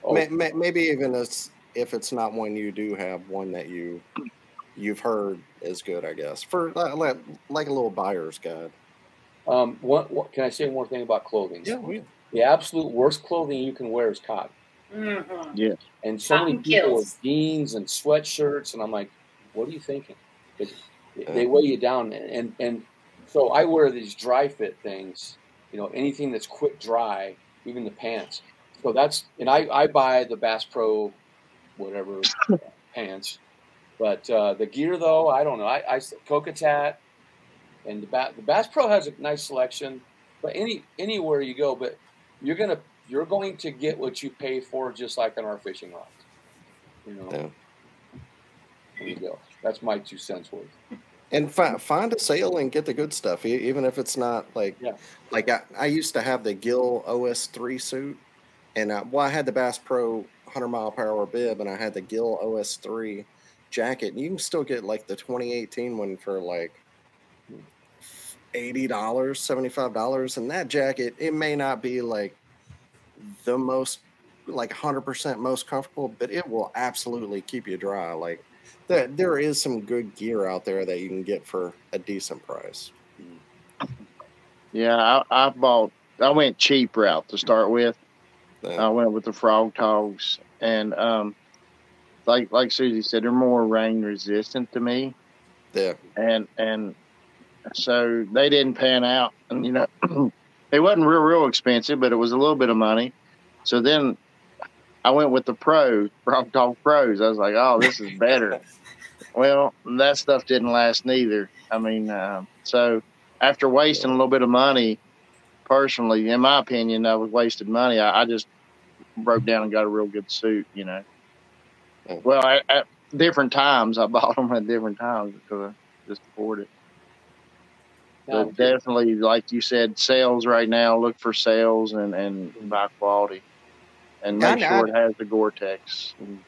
Oh. May, may, maybe even as if it's not one you do have, one that you you've heard is good, I guess, for like, like a little buyer's guide. Um, what, what, can I say one more thing about clothing? Yeah, yeah. The absolute worst clothing you can wear is cotton. Mm-hmm. Yeah. And so cotton many people kills. with jeans and sweatshirts, and I'm like, what are you thinking? They weigh you down, and, and and so I wear these dry fit things. You know, anything that's quick dry, even the pants. So that's and I I buy the Bass Pro whatever pants. But uh, the gear, though, I don't know. I, I Kokatat and the, ba- the Bass Pro has a nice selection, but any anywhere you go, but you're gonna you're going to get what you pay for, just like on our fishing rods. You know. Yeah. There you go. That's my two cents worth. And fi- find a sale and get the good stuff, even if it's not like yeah. like I, I used to have the Gill OS three suit, and I, well, I had the Bass Pro 100 mile per hour bib and I had the Gill OS3 jacket. And you can still get like the 2018 one for like $80, $75. And that jacket, it may not be like the most, like 100% most comfortable, but it will absolutely keep you dry. Like, there, there is some good gear out there that you can get for a decent price. Yeah, I, I bought, I went cheap route to start with I went with the Frogg Toggs, and um, like like Susie said, they're more rain resistant to me. Yeah. And and so they didn't pan out, and you know, it wasn't real real expensive, but it was a little bit of money. So then I went with the pro Frogg Togg pros. I was like, oh, this is better. well, that stuff didn't last neither. I mean, uh, so after wasting a little bit of money personally, in my opinion, I was wasted money. I, I, just broke down and got a real good suit, you know. Mm. Well, I, at different times, I bought them at different times because I just afford it. But definitely, like you said, sales right now. Look for sales and and mm. buy quality, and make yeah, sure I, it has the Gore-Tex. And,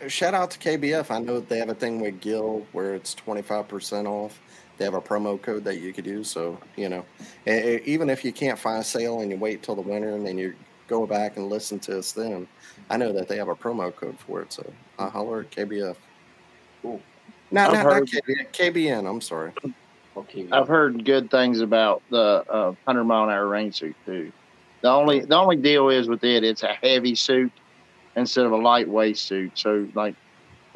and shout out to KBF. I know that they have a thing with Gill where it's twenty five percent off they have a promo code that you could use. So you know, even if you can't find a sale and you wait till the winter and then you go back and listen to us then, I know that they have a promo code for it. So I holler at KBF. Cool. Not, not, not KBN, KBN. I'm sorry. Okay. I've heard good things about the uh, hundred mile an hour rain suit too. The only the only deal is with it, it's a heavy suit instead of a lightweight suit. So like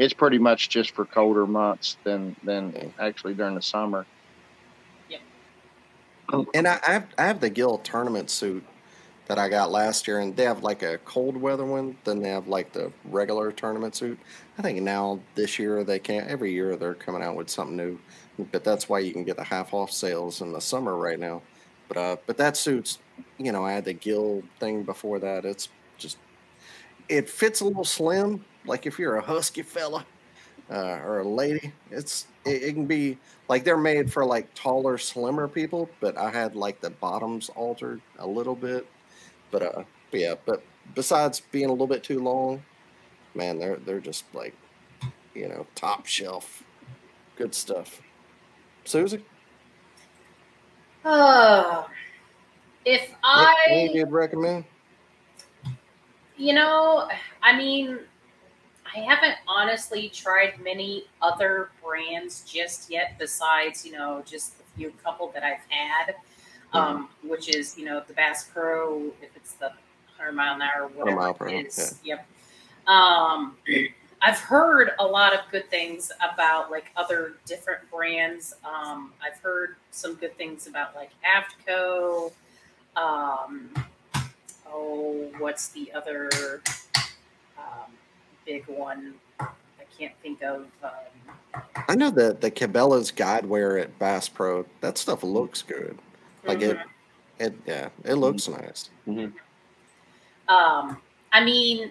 it's pretty much just for colder months than than actually during the summer. Yeah. And I, I have I have the Gill tournament suit that I got last year, and they have like a cold weather one. Then they have like the regular tournament suit. I think now this year they can't. Every year they're coming out with something new, but that's why you can get the half off sales in the summer right now. But uh, but that suits, you know, I had the Gill thing before that. It's just it fits a little slim, like if you're a husky fella uh, or a lady, it's it, it, can be like they're made for like taller, slimmer people. But I had like the bottoms altered a little bit. But uh, but yeah. But besides being a little bit too long, man, they're they're just like you know top shelf, good stuff. Susie. Uh, if I what, what you'd recommend? You know, I mean, I haven't honestly tried many other brands just yet, besides you know just the few couple that I've had, um, which is you know the Bass Pro, if it's the 100 mile an hour, whatever mile per it is. Yep. Um, I've heard a lot of good things about like other different brands. Um, I've heard some good things about like Aftco. Um, oh, what's the other big one? I can't think of. Um, I know that the Cabela's Guidewear at Bass Pro, that stuff looks good. Like it, it, yeah, it looks nice. Um, I mean,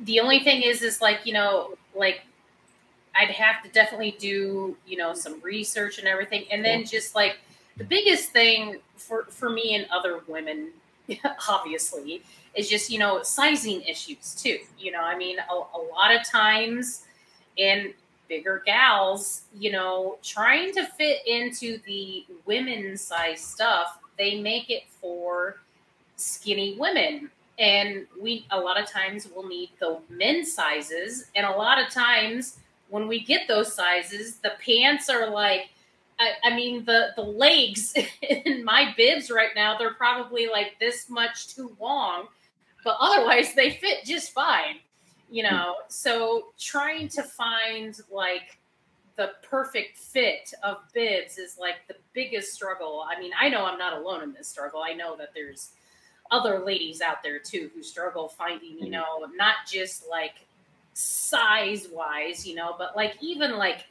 the only thing is, is like you know, like I'd have to definitely do you know some research and everything, and then just like the biggest thing for for me and other women, obviously, is just you know sizing issues too. You know, I mean, a, a lot of times, in bigger gals, you know, trying to fit into the women's size stuff, they make it for skinny women and we a lot of times will need the men's sizes and a lot of times when we get those sizes the pants are like I, I, mean the the legs in my bibs right now they're probably like this much too long but otherwise they fit just fine you know? So trying to find like the perfect fit of bibs is like the biggest struggle. I mean i know i'm not alone in this struggle. I know that there's other ladies out there too who struggle finding, you mm-hmm. know, not just like size wise, you know, but like even like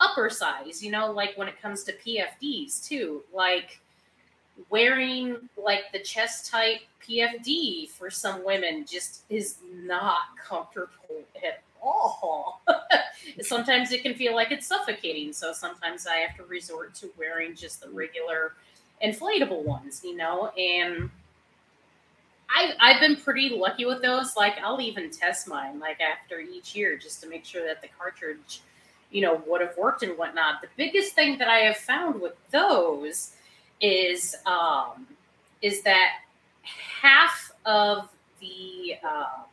upper size, you know, like when it comes to PFDs too, like wearing like the chest type PFD for some women just is not comfortable at all. sometimes it can feel like it's suffocating. So sometimes I have to resort to wearing just the regular inflatable ones, you know, and I, I've been pretty lucky with those. Like, I'll even test mine like after each year just to make sure that the cartridge, you know, would have worked and whatnot. The biggest thing that I have found with those is um, is that half of the um,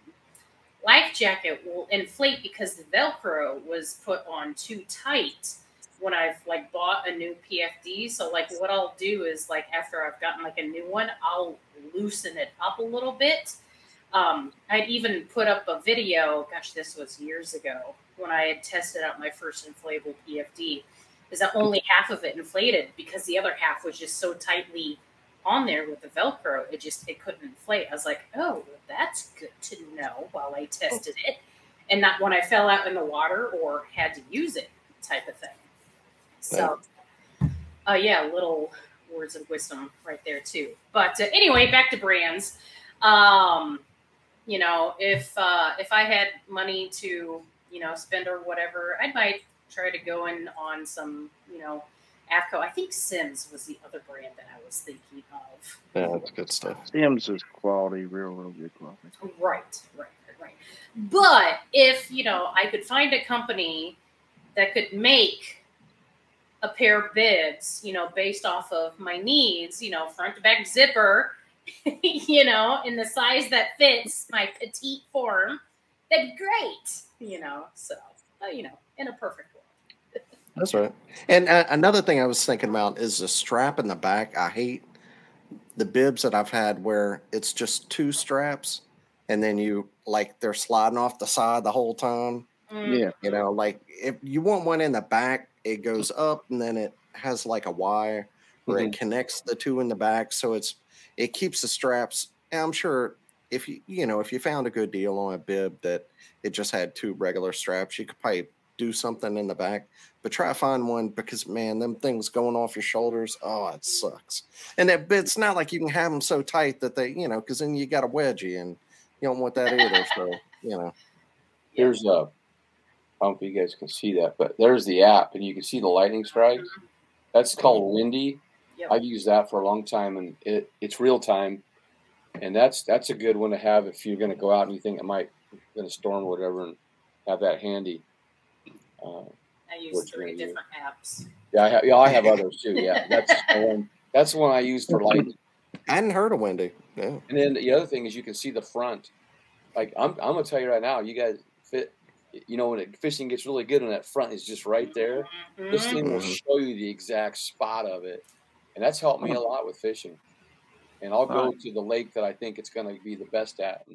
life jacket will inflate because the Velcro was put on too tight when I've like bought a new PFD. So like what I'll do is like after I've gotten like a new one, I'll loosen it up a little bit. Um, I'd even put up a video. Gosh, this was years ago when I had tested out my first inflatable PFD. Is that only half of it inflated because the other half was just so tightly on there with the Velcro, it just it couldn't inflate. I was like, oh, that's good to know while I tested it, and not when I fell out in the water or had to use it, type of thing. So, uh, yeah, little words of wisdom right there too. But uh, anyway, back to brands. Um, you know, if uh, if I had money to you know spend or whatever, I might try to go in on some you know Aftco. I think Simms was the other brand that I was thinking of. Yeah, that's good stuff. Simms is quality, real, real good quality. Right, right, right. But if you know, I could find a company that could make a pair of bibs, you know, based off of my needs, you know, front to back zipper, you know, in the size that fits my petite form, that'd be great, you know. So, uh, you know, in a perfect world. That's right. And uh, another thing I was thinking about is the strap in the back. I hate the bibs that I've had where it's just two straps and then you like they're sliding off the side the whole time. Mm. Yeah. You know, like if you want one in the back, it goes up and then it has like a wire where mm-hmm. it connects the two in the back. So it's it keeps the straps. I'm sure if you you know if you found a good deal on a bib that it just had two regular straps, you could probably do something in the back. But try to find one because man, them things going off your shoulders, oh, it sucks. And it, it's not like you can have them so tight that they, you know, because then you got a wedgie and you don't want that either. so you know, here's a I don't know if you guys can see that, but there's the app, and you can see the lightning strikes. That's called Windy. Yep. I've used that for a long time, and it, it's real time, and that's that's a good one to have if you're going to go out and you think it might going to storm or whatever, and have that handy. Uh, I use three different apps. Yeah, I have, yeah, I have others too. Yeah, that's the one. That's the one I use for lightning. I hadn't heard of Windy. Yeah. And then the other thing is you can see the front. Like I'm, I'm gonna tell you right now, you guys fit you know when it, fishing gets really good and that front is just right there, mm-hmm. this thing will mm-hmm. show you the exact spot of it, and that's helped me a lot with fishing. And I'll go to the lake that I think it's going to be the best at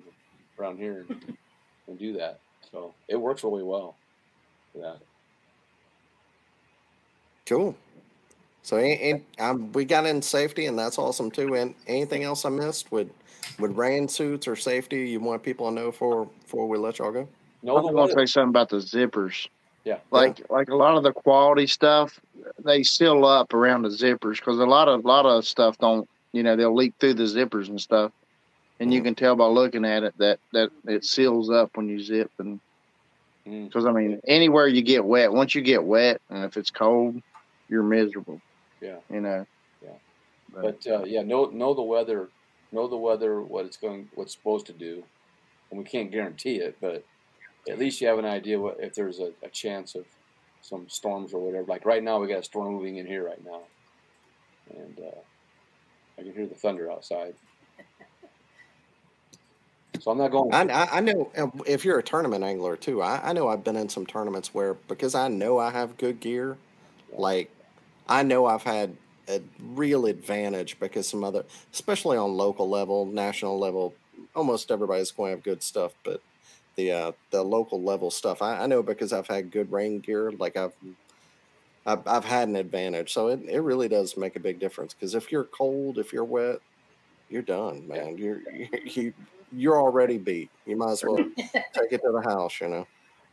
around here and, and do that. So it works really well for that. Cool. So and, um, we got in safety, and that's awesome too. And anything else I missed with with rain suits or safety you want people to know for before we let y'all go? No, I'm going to say something about the zippers. Yeah, like yeah. like a lot of the quality stuff, they seal up around the zippers because a lot of a lot of stuff don't. You know, they'll leak through the zippers and stuff, and you mm-hmm. can tell by looking at it that that it seals up when you zip and because mm. I mean anywhere you get wet, once you get wet and if it's cold, you're miserable. Yeah. You know. Yeah. But, but uh, yeah, know know the weather, know the weather, what it's going, what's supposed to do, and we can't guarantee it, but at least you have an idea what if there's a, a chance of some storms or whatever. Like right now, we got a storm moving in here right now, and uh, I can hear the thunder outside. So I'm not going. I, I know uh, if you're a tournament angler too. I, I know I've been in some tournaments where because I know I have good gear, like I know I've had a real advantage because some other, especially on local level, national level, almost everybody's going to have good stuff, but the uh, the local level stuff, I, I know because I've had good rain gear, like I've I've, I've had an advantage. So it, it really does make a big difference because if you're cold, if you're wet, you're done, man. You're you you're already beat. You might as well take it to the house, you know.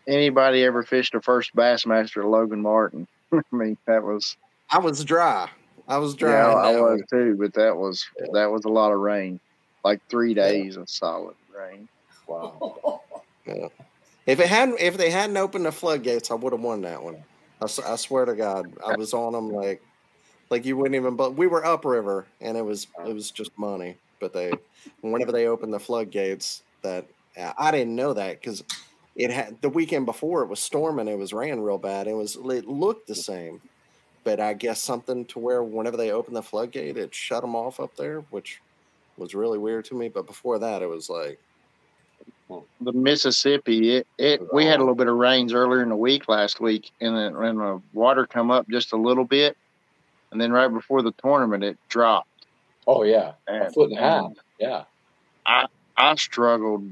Anybody ever fished a first Bassmaster Logan Martin? I mean, that was I was dry. I was dry. Yeah, I was too, but that was that was a lot of rain, like three days yeah. of solid rain. Wow. yeah. If it hadn't, if they hadn't opened the floodgates, I would have won that one. I, I swear to God, I was on them like, like you wouldn't even. But we were upriver, and it was it was just money. But they, whenever they opened the floodgates, that I didn't know that because it had the weekend before it was storming, it was raining real bad. It was it looked the same but I guess something to where whenever they opened the floodgate, it shut them off up there, which was really weird to me. But before that, it was like the Mississippi. It, it we had a little bit of rains earlier in the week last week, and then and the water come up just a little bit, and then right before the tournament, it dropped. Oh yeah, and, a foot and a half. Yeah, I I struggled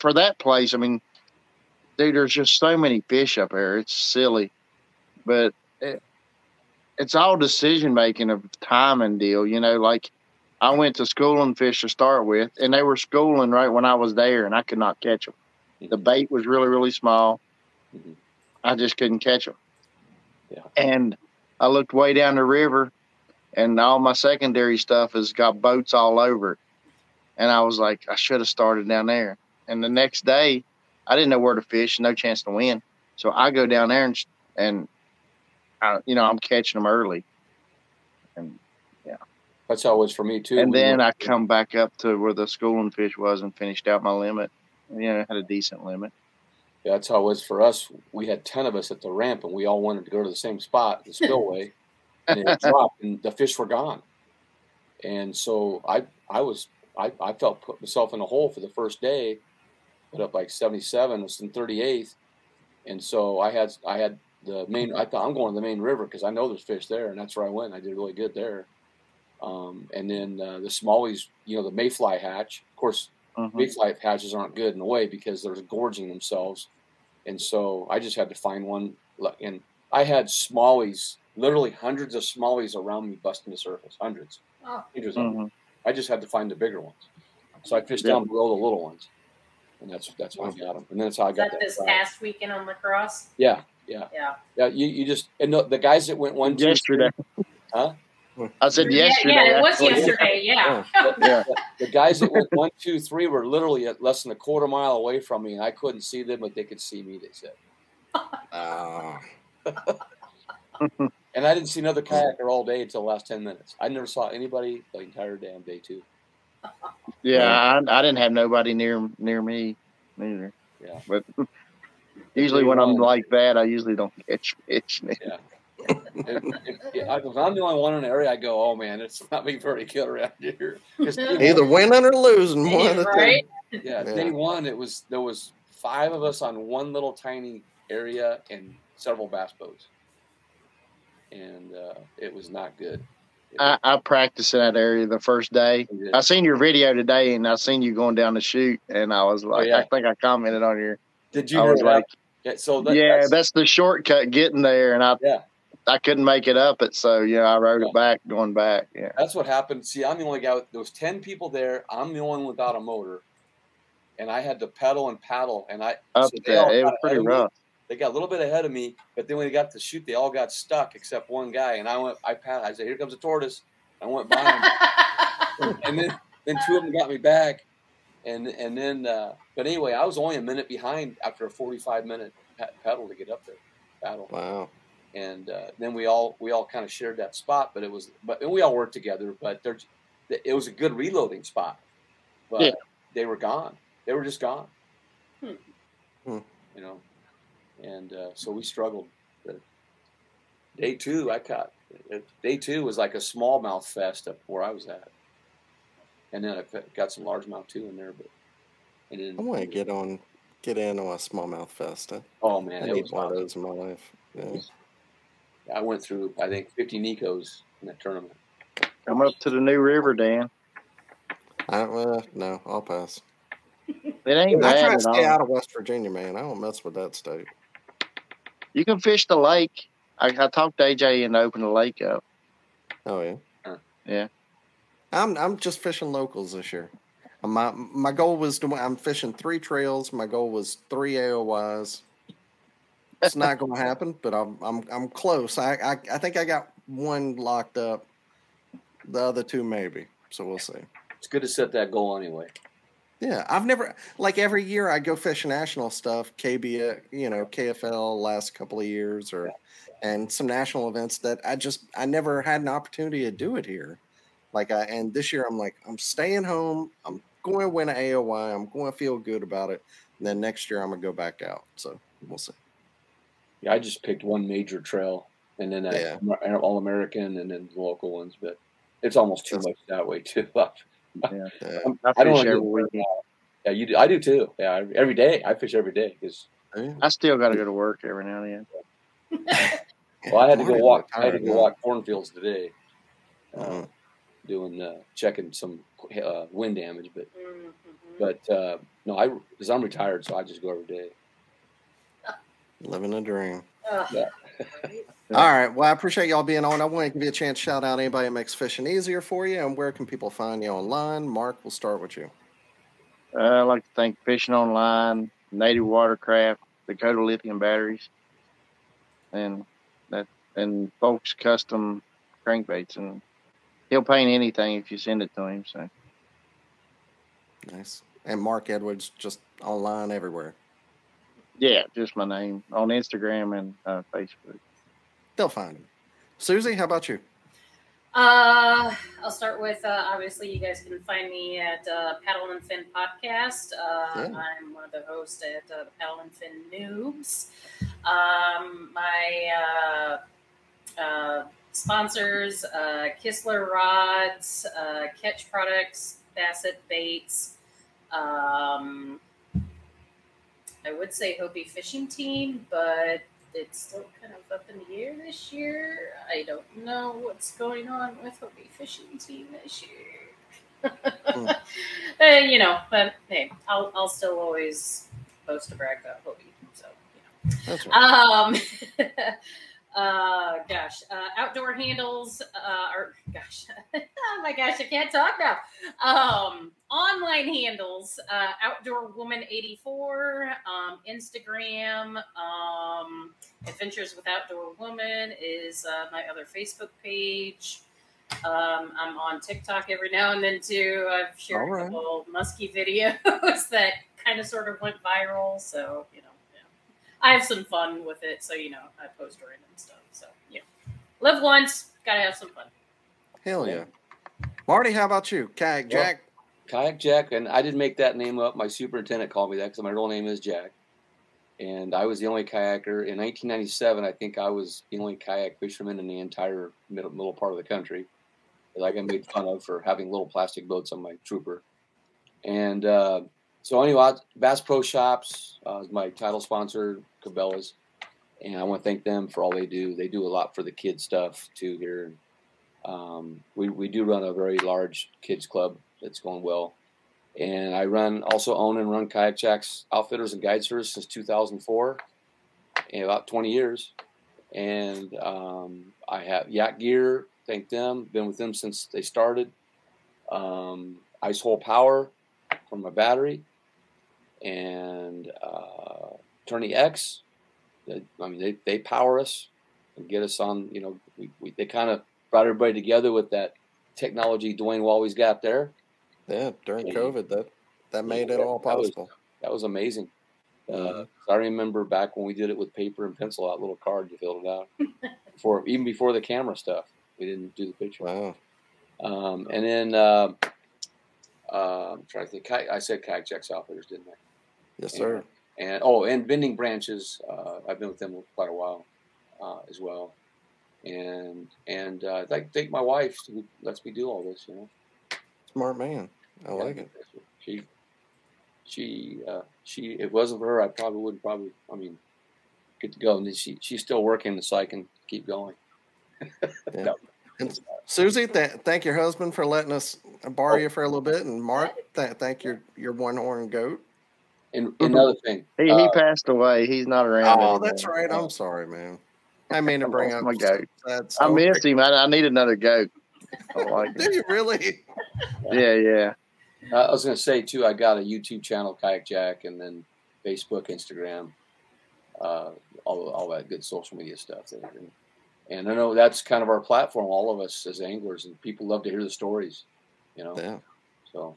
for that place. I mean, dude, there's just so many fish up there. It's silly, but it, it's all decision making of timing deal. You know, like I went to schooling fish to start with, and they were schooling right when I was there, and I could not catch them. The mm-hmm. bait was really, really small. Mm-hmm. I just couldn't catch them. Yeah. And I looked way down the river, and all my secondary stuff has got boats all over it. And I was like, I should have started down there. And the next day, I didn't know where to fish, no chance to win. So I go down there and and I, you know, I'm catching them early, and yeah, that's how it was for me too. And then I come back up to where the schooling fish was and finished out my limit. You know, had a decent limit. Yeah, that's how it was for us. We had ten of us at the ramp, and we all wanted to go to the same spot, the spillway, and it dropped, and the fish were gone. And so I, I was, I, I felt put myself in a hole for the first day, put up like seventy seven, was in thirty eighth, and so I had, I had the main. I thought I'm going to the main river because I know there's fish there, and that's where I went. I did really good there. Um, and then uh, the smallies, you know, the mayfly hatch. Of course, uh-huh. mayfly hatches aren't good in a way because they're gorging themselves, and so I just had to find one. And I had smallies, literally hundreds of smallies around me busting the surface, hundreds, oh. hundreds uh-huh. I just had to find the bigger ones. So I fished yeah. down below the little ones, and that's that's how I got them. And then that's how I got that. This past weekend on La Crosse. Yeah, yeah. Yeah. Yeah. You, you just and the, the guys that went one two, yesterday. Three, huh? I said yesterday. Yeah, yeah it was yesterday. Yeah. yeah. yeah. The guys that went one, two, three were literally at less than a quarter mile away from me, and I couldn't see them, but they could see me. They said. Uh. and I didn't see another kayaker all day until the last ten minutes. I never saw anybody the entire damn day too. Yeah, I, I didn't have nobody near near me either. Yeah, but Usually, when I'm like that, I usually don't catch fish. Yeah. if, if, if, I'm the only one in the area, I go, "Oh man, it's not being very good around here." Either winning or losing, one of the right? Yeah, yeah, day one it was there was five of us on one little tiny area and several bass boats, and uh, it was not good. I, I, practiced in that area the first day. I seen your video today, and I seen you going down the chute, and I was like, oh, yeah. I think I commented on your. Did you? I was like, yeah, so that, yeah, that's, that's, the shortcut getting there, and I yeah. I couldn't make it up it, so yeah, I rode yeah. it back going back. Yeah, that's what happened. See, I'm the only guy. With, there was ten people there. I'm the only one without a motor, and I had to pedal and paddle, and I up so there. It was pretty rough. They got a little bit ahead of me, but then when they got to shoot, they all got stuck except one guy. And I went, I passed. I said, "Here comes a tortoise." I went by him, and then then two of them got me back, and and then uh, but anyway, I was only a minute behind after a 45 minute pedal to get up there. Battle. Wow. And uh, then we all we all kind of shared that spot, but it was but and we all worked together. But there's it was a good reloading spot, but yeah. they were gone. They were just gone. Hmm. Hmm. You know, and uh, so we struggled. But day two, I caught. Day two was like a smallmouth fest up where I was at, and then I got some largemouth too in there. But and then, I want to get on, get in on a smallmouth fest. I, oh man, I need one of those in my life. Yeah. I went through, I think, 50 Nikos in that tournament. Come up to the New River, Dan. I, uh, no, I'll pass. It ain't I bad try to stay all. out of West Virginia, man. I don't mess with that state. You can fish the lake. I, I talked to AJ and open the lake up. Oh yeah, yeah. I'm I'm just fishing locals this year. My my goal was to I'm fishing three trails. My goal was three AOYs. It's not going to happen, but I'm I'm I'm close. I, I I think I got one locked up. The other two maybe. So we'll see. It's good to set that goal anyway. Yeah, I've never like every year I go fish national stuff, KB, uh, you know, KFL last couple of years, or and some national events that I just I never had an opportunity to do it here. Like I and this year I'm like I'm staying home. I'm going to win an AOY. I'm going to feel good about it. And then next year I'm gonna go back out. So we'll see. Yeah, I just picked one major trail and then yeah. all American and then the local ones, but it's almost too That's, much that way too. Yeah, I, I don't know. Yeah, you do. I do too. Yeah, every day I fish every day because I still got to go to work every now and then. well, I had to go walk. I had to go walk cornfields today, uh. Doing uh, checking some uh, wind damage. But mm-hmm. but uh, no, I because I'm retired, so I just go every day. Living a dream. Yeah. All right. Well, I appreciate y'all being on. I want to give you a chance to shout out anybody that makes fishing easier for you. And where can people find you online? Mark, we'll start with you. Uh, I'd like to thank Fishing Online, Native Watercraft, Dakota Lithium Batteries, and that and folks custom crankbaits. And he'll paint anything if you send it to him. So nice. And Mark Edwards just online everywhere. Yeah, just my name on Instagram and uh, Facebook. They'll find him. Susie, how about you? Uh, I'll start with uh, obviously you guys can find me at uh, Paddle and Fin podcast. Uh, yeah. I'm one of the hosts at uh, the Paddle and Fin Noobs. Um, my uh, uh, sponsors: uh, Kistler Rods, uh, Catch Products, Bassett Baits. Um, I would say Hobie Fishing Team, but it's still kind of up in the air this year. I don't know what's going on with Hobie Fishing Team this year. mm. uh, you know, but hey, I'll, I'll still always post to brag about Hobie. So, you know. That's right. Um, uh gosh uh outdoor handles uh or gosh oh my gosh i can't talk now. Um online handles uh outdoor woman 84 um instagram um adventures with outdoor woman is uh, my other facebook page. Um i'm on tiktok every now and then too. I've shared right. a couple musky videos that kind of sort of went viral so you know I have some fun with it, so you know, I post random stuff. So yeah, live once, gotta have some fun. Hell yeah, Marty. How about you, Kayak Jack? Well, Kayak Jack, and I didn't make that name up. My superintendent called me that because my real name is Jack, and I was the only kayaker in 1997. I think I was the only kayak fisherman in the entire middle middle part of the country. That I got made fun of for having little plastic boats on my trooper, and uh, so anyway, Bass Pro Shops uh, is my title sponsor, Cabela's, and I want to thank them for all they do. They do a lot for the kids stuff too here. Um, we we do run a very large kids club that's going well, and I run also own and run Kayak Jacks Outfitters and Guide Service since 2004, in about 20 years, and um, I have Yak Gear. Thank them. Been with them since they started. Um, Ice Hole Power from my battery and uh, Tourney X. They, I mean, they, they power us and get us on. You know, we, we they kind of brought everybody together with that technology Dwayne Wally's got there. Yeah, during COVID, that that made it all possible. That was, that was amazing. Uh. I remember back when we did it with paper and pencil out, little card you filled it out. before even before the camera stuff, we didn't do the picture. Wow. Um, and then uh, uh, I'm trying to think. I said Kayak Jacks Outfitters, didn't I? Yes, sir. And, and oh, and Bending Branches. Uh, I've been with them quite a while uh, as well. And and uh, I thank my wife who lets me do all this. You know, smart man. I yeah, like it. She she uh, she. If it wasn't for her, I probably wouldn't. Probably. I mean, get to go. And she she's still working, so I can keep going. yeah. And Susie, th- thank your husband for letting us borrow oh. you for a little bit, and Mark, th- thank your your one horn goat. And another thing, he, uh, he passed away. He's not around. Oh, anymore. that's right. I'm sorry, man. I mean to bring up my goat. I missed him. I, I, need another goat. I like Do you really? Yeah, yeah. I was going to say too. I got a YouTube channel, Kayak Jack, and then Facebook, Instagram, uh, all all that good social media stuff. And, and I know that's kind of our platform. All of us as anglers, and people love to hear the stories. You know. Yeah. So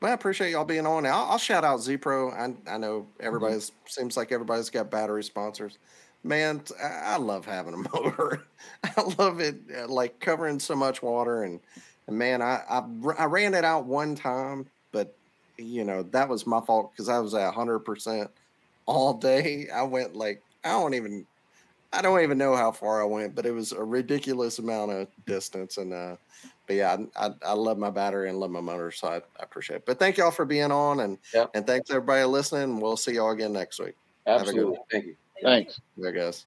well, I appreciate y'all being on. I'll, I'll shout out Z Pro. I, I know mm-hmm. everybody's mm-hmm. seems like everybody's got battery sponsors. Man, I love having a motor. I love it, uh, like covering so much water. And, and man, I, I, I ran it out one time, but you know that was my fault because I was at hundred percent all day. I went like I don't even I don't even know how far I went, but it was a ridiculous amount of distance. And uh, but yeah, I, I, love my battery and love my motor, so I, I appreciate it. But thank y'all for being on, and yep. and thanks everybody listening. We'll see y'all again next week. Absolutely. Thank you. Thanks. There, guys.